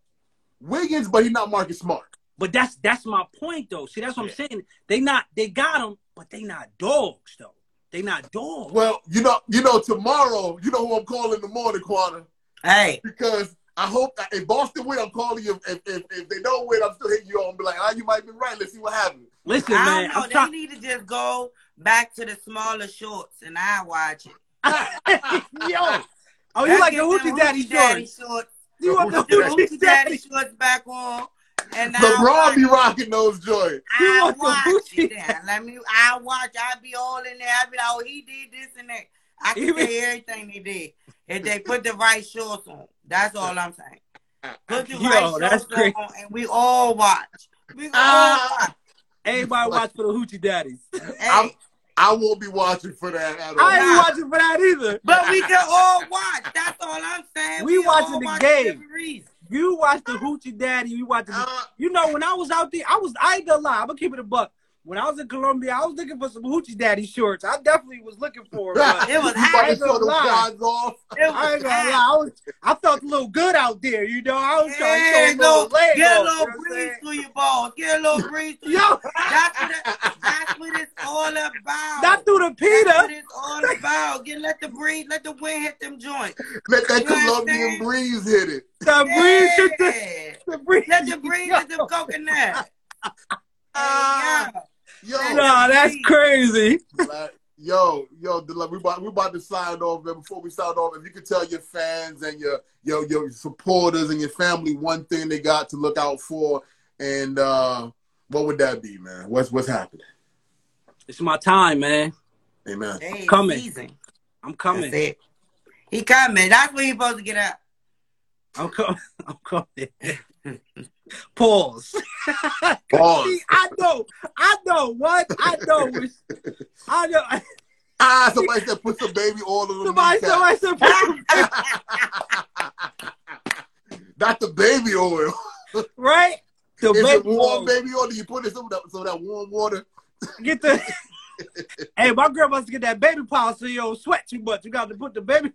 [SPEAKER 3] Wiggins, but he's not Marcus Smart.
[SPEAKER 5] But that's that's my point though. See, that's what
[SPEAKER 3] Yeah.
[SPEAKER 5] I'm saying. They not they got them, but they not dogs though. They not dogs.
[SPEAKER 3] Well, you know, you know, tomorrow, you know who I'm calling in the morning, Quana,
[SPEAKER 4] Hey,
[SPEAKER 3] because I hope that if Boston win, I'm calling you. If, if, if they don't win, I'm still hitting you on and be like, ah, you might be right. Let's see what happens.
[SPEAKER 5] Listen,
[SPEAKER 4] I
[SPEAKER 5] man,
[SPEAKER 4] don't know.
[SPEAKER 5] I'm
[SPEAKER 4] They
[SPEAKER 5] trying.
[SPEAKER 4] need to just go back to the smaller shorts and I watch it.
[SPEAKER 5] Yo, oh, you like the
[SPEAKER 4] get them
[SPEAKER 5] hoochie daddy
[SPEAKER 4] daddy
[SPEAKER 5] shorts?
[SPEAKER 4] shorts.
[SPEAKER 5] You want the
[SPEAKER 3] Put the
[SPEAKER 4] The
[SPEAKER 5] hoochie
[SPEAKER 4] hoochie daddy
[SPEAKER 5] daddy?
[SPEAKER 4] shorts back on. And I
[SPEAKER 3] LeBron
[SPEAKER 4] watch
[SPEAKER 3] be rocking those joints.
[SPEAKER 4] I
[SPEAKER 5] want the
[SPEAKER 4] watch
[SPEAKER 5] hoochie
[SPEAKER 4] it. Then. Let me. I watch. I be all in there. I be like, oh, he did this and that. I can
[SPEAKER 5] Even-
[SPEAKER 4] say everything they did if they put the right shorts on. That's all I'm saying. Put the
[SPEAKER 5] Yo,
[SPEAKER 4] right
[SPEAKER 5] that's
[SPEAKER 4] shorts
[SPEAKER 5] crazy.
[SPEAKER 4] on, and we all watch. We all
[SPEAKER 3] Ah.
[SPEAKER 4] watch.
[SPEAKER 5] Everybody watch for the hoochie daddies.
[SPEAKER 3] I'm-
[SPEAKER 4] Hey,
[SPEAKER 3] I won't be watching for that at all.
[SPEAKER 5] I ain't watching for that either.
[SPEAKER 4] but we can all watch. That's all I'm saying.
[SPEAKER 5] We watching
[SPEAKER 4] all
[SPEAKER 5] the
[SPEAKER 4] watch
[SPEAKER 5] game. You watch the hoochie daddy. You watch the.
[SPEAKER 3] Uh,
[SPEAKER 5] You know, when I was out there, I was. I ain't gonna lie. I'm gonna keep it a buck. When I was in Colombia, I was looking for some hoochie daddy shorts. I definitely was looking for them.
[SPEAKER 4] It was hot.
[SPEAKER 5] I ain't
[SPEAKER 3] show
[SPEAKER 5] gonna lie.
[SPEAKER 3] off.
[SPEAKER 4] It was
[SPEAKER 5] I ain't gonna lie. I was. I felt a little good out there. You know, I was trying to show a little
[SPEAKER 4] go,
[SPEAKER 5] leg
[SPEAKER 4] get a little
[SPEAKER 5] you know what I'm
[SPEAKER 4] breeze through your balls. Get a little breeze through
[SPEAKER 5] Yo,
[SPEAKER 4] That's what, it, that's what it's all about.
[SPEAKER 5] not through the
[SPEAKER 4] That's
[SPEAKER 5] Peter.
[SPEAKER 4] what it's all about. Get let the breeze, let the wind hit them joints.
[SPEAKER 3] Let that
[SPEAKER 4] You know what I'm
[SPEAKER 3] Colombian breeze hit it.
[SPEAKER 5] The breeze hit the, the breeze.
[SPEAKER 4] Let the breeze hit them coconut.
[SPEAKER 3] Ah, yo,
[SPEAKER 5] No, that's crazy.
[SPEAKER 3] like, yo, yo, the- like, we about we about to sign off. Man, before we sign off, if you could tell your fans and your your your supporters and your family one thing they got to look out for, and uh, what would that be, man? What's what's happening?
[SPEAKER 5] It's my time, man.
[SPEAKER 3] Amen.
[SPEAKER 4] Hey,
[SPEAKER 5] Coming.
[SPEAKER 4] season.
[SPEAKER 5] I'm
[SPEAKER 4] That's
[SPEAKER 5] coming.
[SPEAKER 4] it. He coming. That's when he supposed to get up.
[SPEAKER 5] I'm coming. I'm coming. Pause.
[SPEAKER 3] Pause.
[SPEAKER 5] See, I know. I know what I know. I know.
[SPEAKER 3] Ah, somebody said put some baby oil on the
[SPEAKER 5] Somebody, somebody said,
[SPEAKER 3] Not the baby oil.
[SPEAKER 5] right? The
[SPEAKER 3] Is
[SPEAKER 5] baby
[SPEAKER 3] warm
[SPEAKER 5] oil.
[SPEAKER 3] baby oil? Do you put it some of that, some of that warm water?
[SPEAKER 5] Get the. Hey, my girl must get that baby powder so you don't sweat too much. You got to put the baby.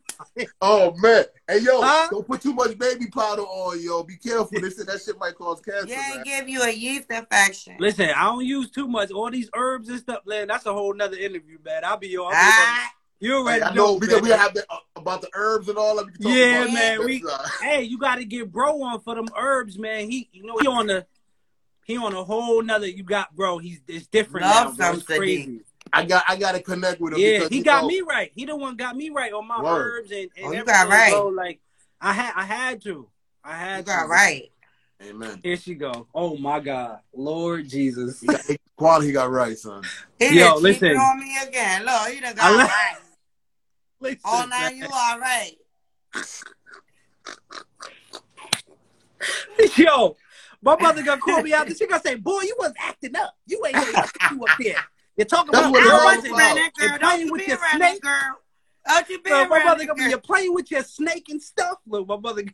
[SPEAKER 3] Oh man! Hey yo,
[SPEAKER 5] Huh?
[SPEAKER 3] don't put too much baby powder on, yo. Be careful. They said that shit might cause cancer.
[SPEAKER 4] Yeah,
[SPEAKER 3] man.
[SPEAKER 4] give you a yeast infection.
[SPEAKER 5] Listen, I don't use too much. All these herbs and stuff, man. That's a whole nother interview, man. I'll be your.
[SPEAKER 4] Ah,
[SPEAKER 5] You already
[SPEAKER 3] Hey, I
[SPEAKER 5] know,
[SPEAKER 3] know because we have that. Uh, about the herbs and all that. We
[SPEAKER 5] Yeah,
[SPEAKER 3] about
[SPEAKER 5] man,
[SPEAKER 3] that.
[SPEAKER 5] we- Hey, you got to get bro on for them herbs, man. He, you know, he on the, he on a whole nother. You got bro. He's it's different
[SPEAKER 4] Love
[SPEAKER 5] now. Bro. It's crazy.
[SPEAKER 3] I got I got to connect with him.
[SPEAKER 5] Yeah,
[SPEAKER 3] because,
[SPEAKER 5] he got
[SPEAKER 3] know,
[SPEAKER 5] me right. He the one got me right on my
[SPEAKER 3] Word.
[SPEAKER 5] herbs and, and
[SPEAKER 4] Oh, you
[SPEAKER 5] everything,
[SPEAKER 4] got right.
[SPEAKER 5] Bro. Like I had, I had to. I had
[SPEAKER 4] You
[SPEAKER 5] to.
[SPEAKER 4] got right.
[SPEAKER 3] Amen.
[SPEAKER 5] Here she go. Oh my God, Lord Jesus.
[SPEAKER 3] He got, quality got right, son.
[SPEAKER 4] He
[SPEAKER 5] Yo,
[SPEAKER 4] done cheated
[SPEAKER 5] listen.
[SPEAKER 4] on me again. Look, he done
[SPEAKER 5] I
[SPEAKER 4] got
[SPEAKER 5] li-
[SPEAKER 4] right.
[SPEAKER 5] Listen,
[SPEAKER 4] Oh, now
[SPEAKER 5] man.
[SPEAKER 4] you all right.
[SPEAKER 5] Yo, my mother gonna call me out. She gonna say, "Boy, you was acting up. You ain't really acting you up there. You're talking
[SPEAKER 3] That's
[SPEAKER 5] about
[SPEAKER 3] what it's all
[SPEAKER 5] hours
[SPEAKER 4] Don't
[SPEAKER 5] and,
[SPEAKER 4] you
[SPEAKER 3] about.
[SPEAKER 4] around that girl. Don't you
[SPEAKER 5] with
[SPEAKER 4] be
[SPEAKER 5] your
[SPEAKER 4] around that girl. Don't you be
[SPEAKER 5] So
[SPEAKER 4] around
[SPEAKER 5] my mother
[SPEAKER 4] that
[SPEAKER 5] gonna be,
[SPEAKER 4] girl.
[SPEAKER 5] you're playing with your snake and stuff. Look, my mother.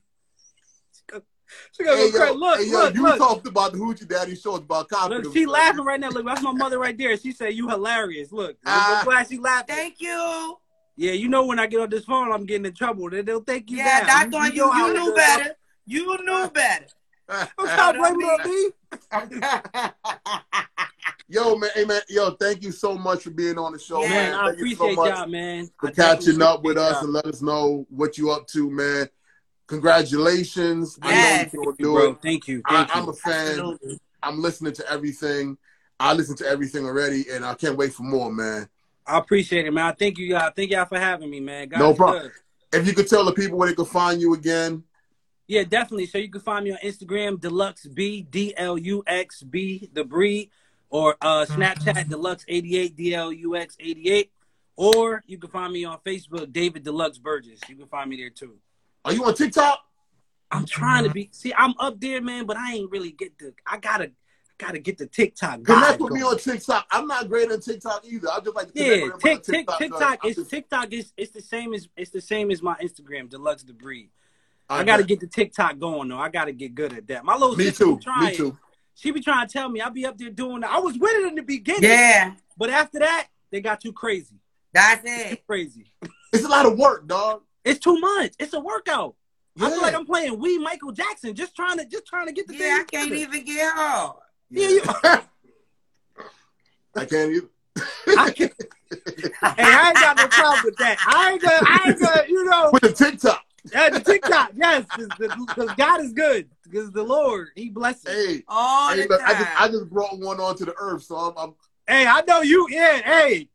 [SPEAKER 5] She gonna,
[SPEAKER 3] Hey
[SPEAKER 5] go
[SPEAKER 3] yo,
[SPEAKER 5] Look,
[SPEAKER 3] hey, yo,
[SPEAKER 5] look,
[SPEAKER 3] you
[SPEAKER 5] look.
[SPEAKER 3] talked about the Hoochie Daddy show about confidence.
[SPEAKER 5] Look, she laughing right now. Look, that's my mother right there. She said, "You hilarious." Look,
[SPEAKER 3] Ah.
[SPEAKER 5] I'm glad she laughing.
[SPEAKER 4] Thank you.
[SPEAKER 5] Yeah, you know when I get on this phone, I'm getting in trouble. They don't think you
[SPEAKER 4] Yeah,
[SPEAKER 5] down.
[SPEAKER 4] that's on you.
[SPEAKER 5] know how
[SPEAKER 4] You
[SPEAKER 5] it
[SPEAKER 4] knew
[SPEAKER 5] goes.
[SPEAKER 4] better. You knew better.
[SPEAKER 5] Don't stop blaming it on me.
[SPEAKER 3] Yo, man, hey man, yo, thank you so much for being on the show,
[SPEAKER 4] Yeah.
[SPEAKER 5] Man,
[SPEAKER 3] man.
[SPEAKER 5] I
[SPEAKER 3] Thank you so
[SPEAKER 5] appreciate
[SPEAKER 3] much
[SPEAKER 5] y'all, man.
[SPEAKER 3] for
[SPEAKER 5] I
[SPEAKER 3] catching up with us
[SPEAKER 5] y'all.
[SPEAKER 3] and let us know what you up to, man. Congratulations.
[SPEAKER 4] Yes.
[SPEAKER 3] I know you can
[SPEAKER 5] Thank you,
[SPEAKER 3] do
[SPEAKER 5] bro.
[SPEAKER 3] it.
[SPEAKER 5] Thank you.
[SPEAKER 3] I,
[SPEAKER 5] Thank
[SPEAKER 3] I'm a fan.
[SPEAKER 4] Absolutely.
[SPEAKER 3] I'm listening to everything. I listen to everything already, and I can't wait for more, man.
[SPEAKER 5] I appreciate it, man. I thank you, y'all. Thank y'all for having me, man. God
[SPEAKER 3] No problem.
[SPEAKER 5] good.
[SPEAKER 3] If you could tell the people where they can find you again,
[SPEAKER 5] Yeah, definitely. So you can find me on Instagram, Deluxe B D L U X B the breed, or uh, Snapchat Deluxe eighty eight D L U X eighty eight, or you can find me on Facebook, David Deluxe Burgess. You can find me there too.
[SPEAKER 3] are you on TikTok?
[SPEAKER 5] I'm trying to be. See, I'm up there, man, but I ain't really get the. I gotta, gotta get the TikTok.
[SPEAKER 3] Connect with me on TikTok. I'm not great on TikTok either. I just like to
[SPEAKER 5] Yeah,
[SPEAKER 3] with everybody
[SPEAKER 5] tick, tick,
[SPEAKER 3] TikTok.
[SPEAKER 5] TikTok
[SPEAKER 3] I'm
[SPEAKER 5] is
[SPEAKER 3] just-
[SPEAKER 5] TikTok is it's the same as it's the same as my Instagram, Deluxe the Breed. I,
[SPEAKER 3] I
[SPEAKER 5] got to get the TikTok going though. I got to get good at that. My little
[SPEAKER 3] Me
[SPEAKER 5] sister
[SPEAKER 3] too.
[SPEAKER 5] be trying.
[SPEAKER 3] Me too.
[SPEAKER 5] She be trying to tell me I be up there doing that. I was with it in the beginning,
[SPEAKER 4] Yeah,
[SPEAKER 5] but after that they got too crazy.
[SPEAKER 4] that's
[SPEAKER 5] Too
[SPEAKER 4] it.
[SPEAKER 5] crazy.
[SPEAKER 3] It's a lot of work, dog.
[SPEAKER 5] It's too much. It's a workout. I feel like I'm playing Wii Michael Jackson, just trying to just trying to get the
[SPEAKER 4] Yeah, I can't
[SPEAKER 5] together.
[SPEAKER 4] even get hard.
[SPEAKER 5] Yeah, you-
[SPEAKER 3] I can't even.
[SPEAKER 5] I can't. hey, I ain't got no problem with that. I ain't gonna, I ain't gonna, you know.
[SPEAKER 3] With the TikTok.
[SPEAKER 5] Yeah, the TikTok, yes, because God is good. Because the Lord, He blesses. Hey.
[SPEAKER 3] Hey,
[SPEAKER 4] All
[SPEAKER 3] hey
[SPEAKER 4] the
[SPEAKER 3] look, I
[SPEAKER 4] time.
[SPEAKER 3] just I just brought one onto the earth, so I'm, I'm Hey,
[SPEAKER 5] I know you. Yeah, hey,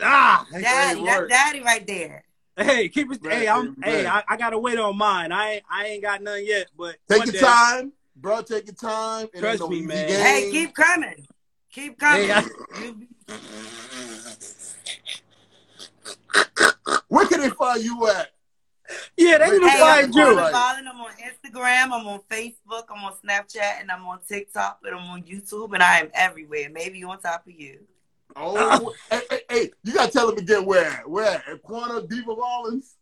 [SPEAKER 5] ah,
[SPEAKER 4] Daddy,
[SPEAKER 3] Hey,
[SPEAKER 4] that's daddy right there.
[SPEAKER 5] hey, keep it.
[SPEAKER 3] Right,
[SPEAKER 5] hey, I'm.
[SPEAKER 3] right.
[SPEAKER 5] Hey, I, I gotta wait on mine. I ain't, I ain't got none yet, but
[SPEAKER 3] take your
[SPEAKER 5] day-
[SPEAKER 3] time, bro. Take your time. It
[SPEAKER 5] Trust me, man.
[SPEAKER 3] game.
[SPEAKER 4] Hey, keep coming. Keep coming.
[SPEAKER 5] Hey, I-
[SPEAKER 3] Where can they find you at?
[SPEAKER 5] Yeah, they need to
[SPEAKER 3] Hey,
[SPEAKER 4] Hey,
[SPEAKER 5] find
[SPEAKER 4] I'm
[SPEAKER 5] you.
[SPEAKER 4] Corner
[SPEAKER 3] Right.
[SPEAKER 4] I'm on Instagram. I'm on Facebook. I'm on Snapchat, and I'm on TikTok, and I'm on YouTube, and I am everywhere. Maybe on top of you.
[SPEAKER 3] Oh, hey, hey, hey, you gotta tell them again where? Where? At Quanta Diva Rollins?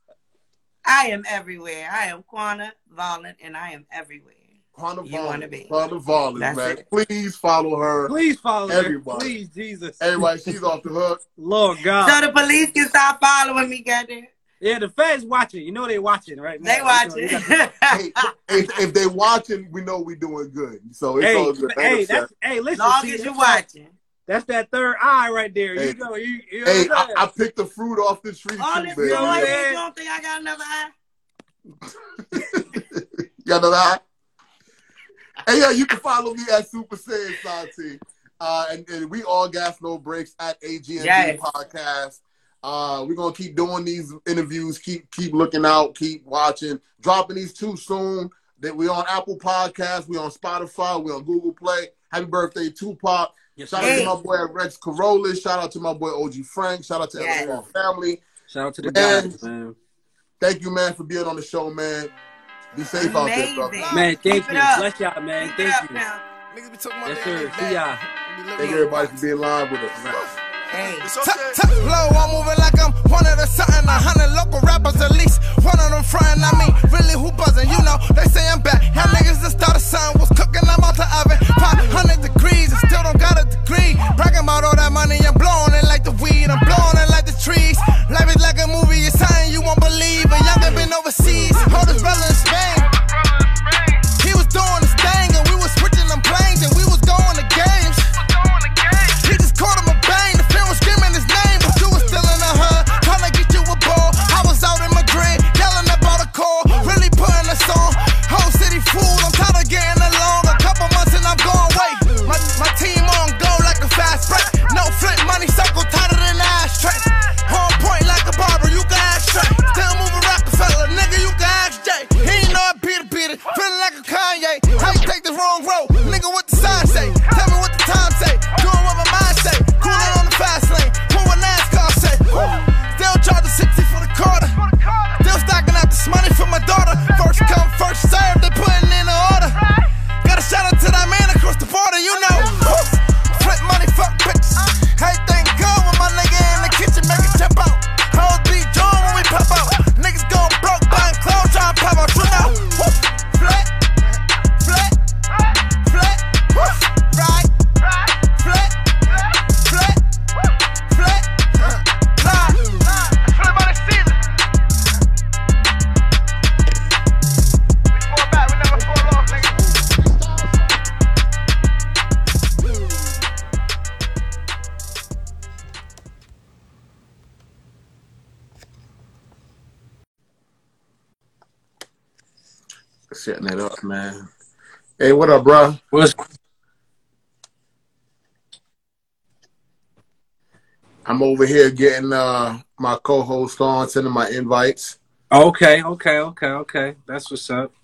[SPEAKER 4] I am everywhere. I am Quana Volin, and I am everywhere.
[SPEAKER 3] Quanta
[SPEAKER 4] You wanna
[SPEAKER 3] Rollins.
[SPEAKER 4] be.
[SPEAKER 3] Quanta Rollins,
[SPEAKER 4] That's
[SPEAKER 3] man.
[SPEAKER 4] it.
[SPEAKER 3] Please follow her.
[SPEAKER 5] Please follow her.
[SPEAKER 3] Everybody.
[SPEAKER 5] Please, Jesus.
[SPEAKER 3] Everybody, she's off the hook.
[SPEAKER 5] Lord God.
[SPEAKER 4] So the police can stop following me, goddamn.
[SPEAKER 5] Yeah, the feds watching. You know they watching right now.
[SPEAKER 4] They watching.
[SPEAKER 3] hey, if, if they watching, we know we doing good. So it's
[SPEAKER 5] Hey,
[SPEAKER 3] all good.
[SPEAKER 5] hey,
[SPEAKER 3] Ain't
[SPEAKER 5] that's hey. Listen,
[SPEAKER 4] Long
[SPEAKER 5] see,
[SPEAKER 4] as you
[SPEAKER 5] that's
[SPEAKER 4] watching.
[SPEAKER 5] That's that third eye right there.
[SPEAKER 3] Hey.
[SPEAKER 5] You know, you, you know
[SPEAKER 3] Hey,
[SPEAKER 5] I'm
[SPEAKER 3] I, picked the fruit off the tree
[SPEAKER 4] All
[SPEAKER 3] too,
[SPEAKER 4] this
[SPEAKER 3] baby.
[SPEAKER 5] know what I'm
[SPEAKER 4] noise,
[SPEAKER 5] saying?
[SPEAKER 4] you don't think I got another eye?
[SPEAKER 3] you got another eye? Hey, yeah, you can follow me at Super Saiyan Santi. Uh, and, and we all gas no breaks at AGNB
[SPEAKER 4] Yes.
[SPEAKER 3] podcast. Uh, we're gonna keep doing these interviews. Keep keep looking out. Keep watching. Dropping these too soon. That we on Apple Podcasts. We on Spotify. We on Google Play. Happy birthday, Tupac.
[SPEAKER 5] Yes,
[SPEAKER 3] Shout
[SPEAKER 5] sir.
[SPEAKER 3] out to my boy Rex Corolla. Shout out to my boy OG Frank. Shout out to
[SPEAKER 4] Yes.
[SPEAKER 3] everyone family.
[SPEAKER 5] Shout out to the
[SPEAKER 3] Man.
[SPEAKER 5] guys, man.
[SPEAKER 3] Thank you, man, for being on the show, man. Be safe out there, brother.
[SPEAKER 5] Man, thank
[SPEAKER 4] Keep
[SPEAKER 5] you. Bless y'all, man.
[SPEAKER 4] Keep
[SPEAKER 5] Thank you.
[SPEAKER 4] now.
[SPEAKER 2] Niggas be talking about
[SPEAKER 5] Yes,
[SPEAKER 2] they- they
[SPEAKER 5] sir. See y'all.
[SPEAKER 2] We be living
[SPEAKER 3] Thank
[SPEAKER 2] in
[SPEAKER 3] everybody for being live with us.
[SPEAKER 4] Hey.
[SPEAKER 2] It's
[SPEAKER 8] Top,
[SPEAKER 2] okay.
[SPEAKER 8] top low, I'm moving like I'm one of the something. A hundred local rappers at least. One of them frying, I mean, really who buzzing? You know, they say I'm back. Y'all niggas that started something was cooking, I'm out the oven. 500 degrees and still don't got a degree. Bragging about all that money, I'm blowing it like the weed. I'm blowing it like the trees. Life is like a movie, it's something you won't believe. A youngin' been overseas, hold his brother in Spain.
[SPEAKER 3] Setting it up, man. Hey, what up, bro?
[SPEAKER 5] What's
[SPEAKER 3] I'm over here getting uh my co-host on, sending my invites.
[SPEAKER 5] okay? Okay, okay, okay. That's what's up.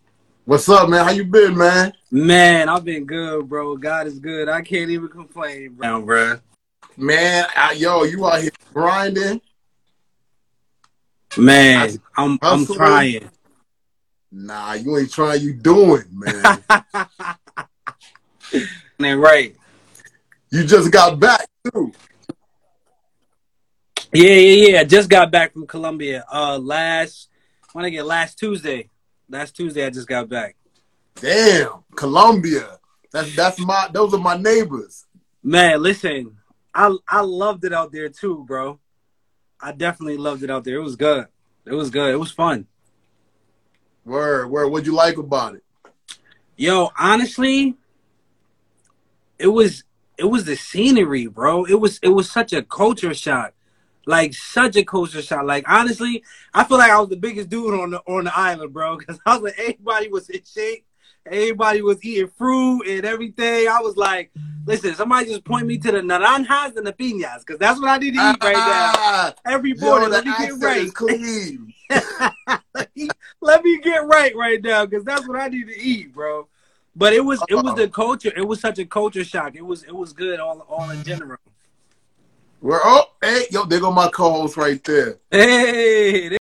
[SPEAKER 3] What's up, man? How you been, man?
[SPEAKER 5] Man, I've been good, bro. God is good. I can't even complain, bro. bro.
[SPEAKER 3] Man, I, yo, you out here grinding.
[SPEAKER 5] Man, I'm I'm
[SPEAKER 3] Hustling.
[SPEAKER 5] trying.
[SPEAKER 3] Nah, you ain't trying. You doing, man.
[SPEAKER 5] Man, right.
[SPEAKER 3] you just got back too.
[SPEAKER 5] Yeah, yeah, yeah. I just got back from Colombia. Uh, last when I get last Tuesday. Last Tuesday, I just got back.
[SPEAKER 3] Damn, Colombia. That's that's my. Those are my neighbors.
[SPEAKER 5] Man, listen, I I loved it out there too, bro. I definitely loved it out there. It was good. It was good. It was fun.
[SPEAKER 3] Word, word. What'd you like about it?
[SPEAKER 5] Yo, honestly, it was it was the scenery, bro. It was it was such a culture shock. Like such a culture shock. Like honestly, I feel like I was the biggest dude on the on the island, bro. Cause I was like everybody was in shape. Everybody was eating fruit and everything. I was like, listen, somebody just point me to the naranjas and the piñas, because that's what I need to eat right now.
[SPEAKER 3] Ah,
[SPEAKER 5] Every morning,
[SPEAKER 3] the
[SPEAKER 5] let me get right.
[SPEAKER 3] clean.
[SPEAKER 5] let me get right right now because that's what I need to eat, bro. But it was it was the culture. It was such a culture shock. It was it was good all all in general.
[SPEAKER 3] We're oh, hey, yo, there go my co-host right there.
[SPEAKER 5] Hey,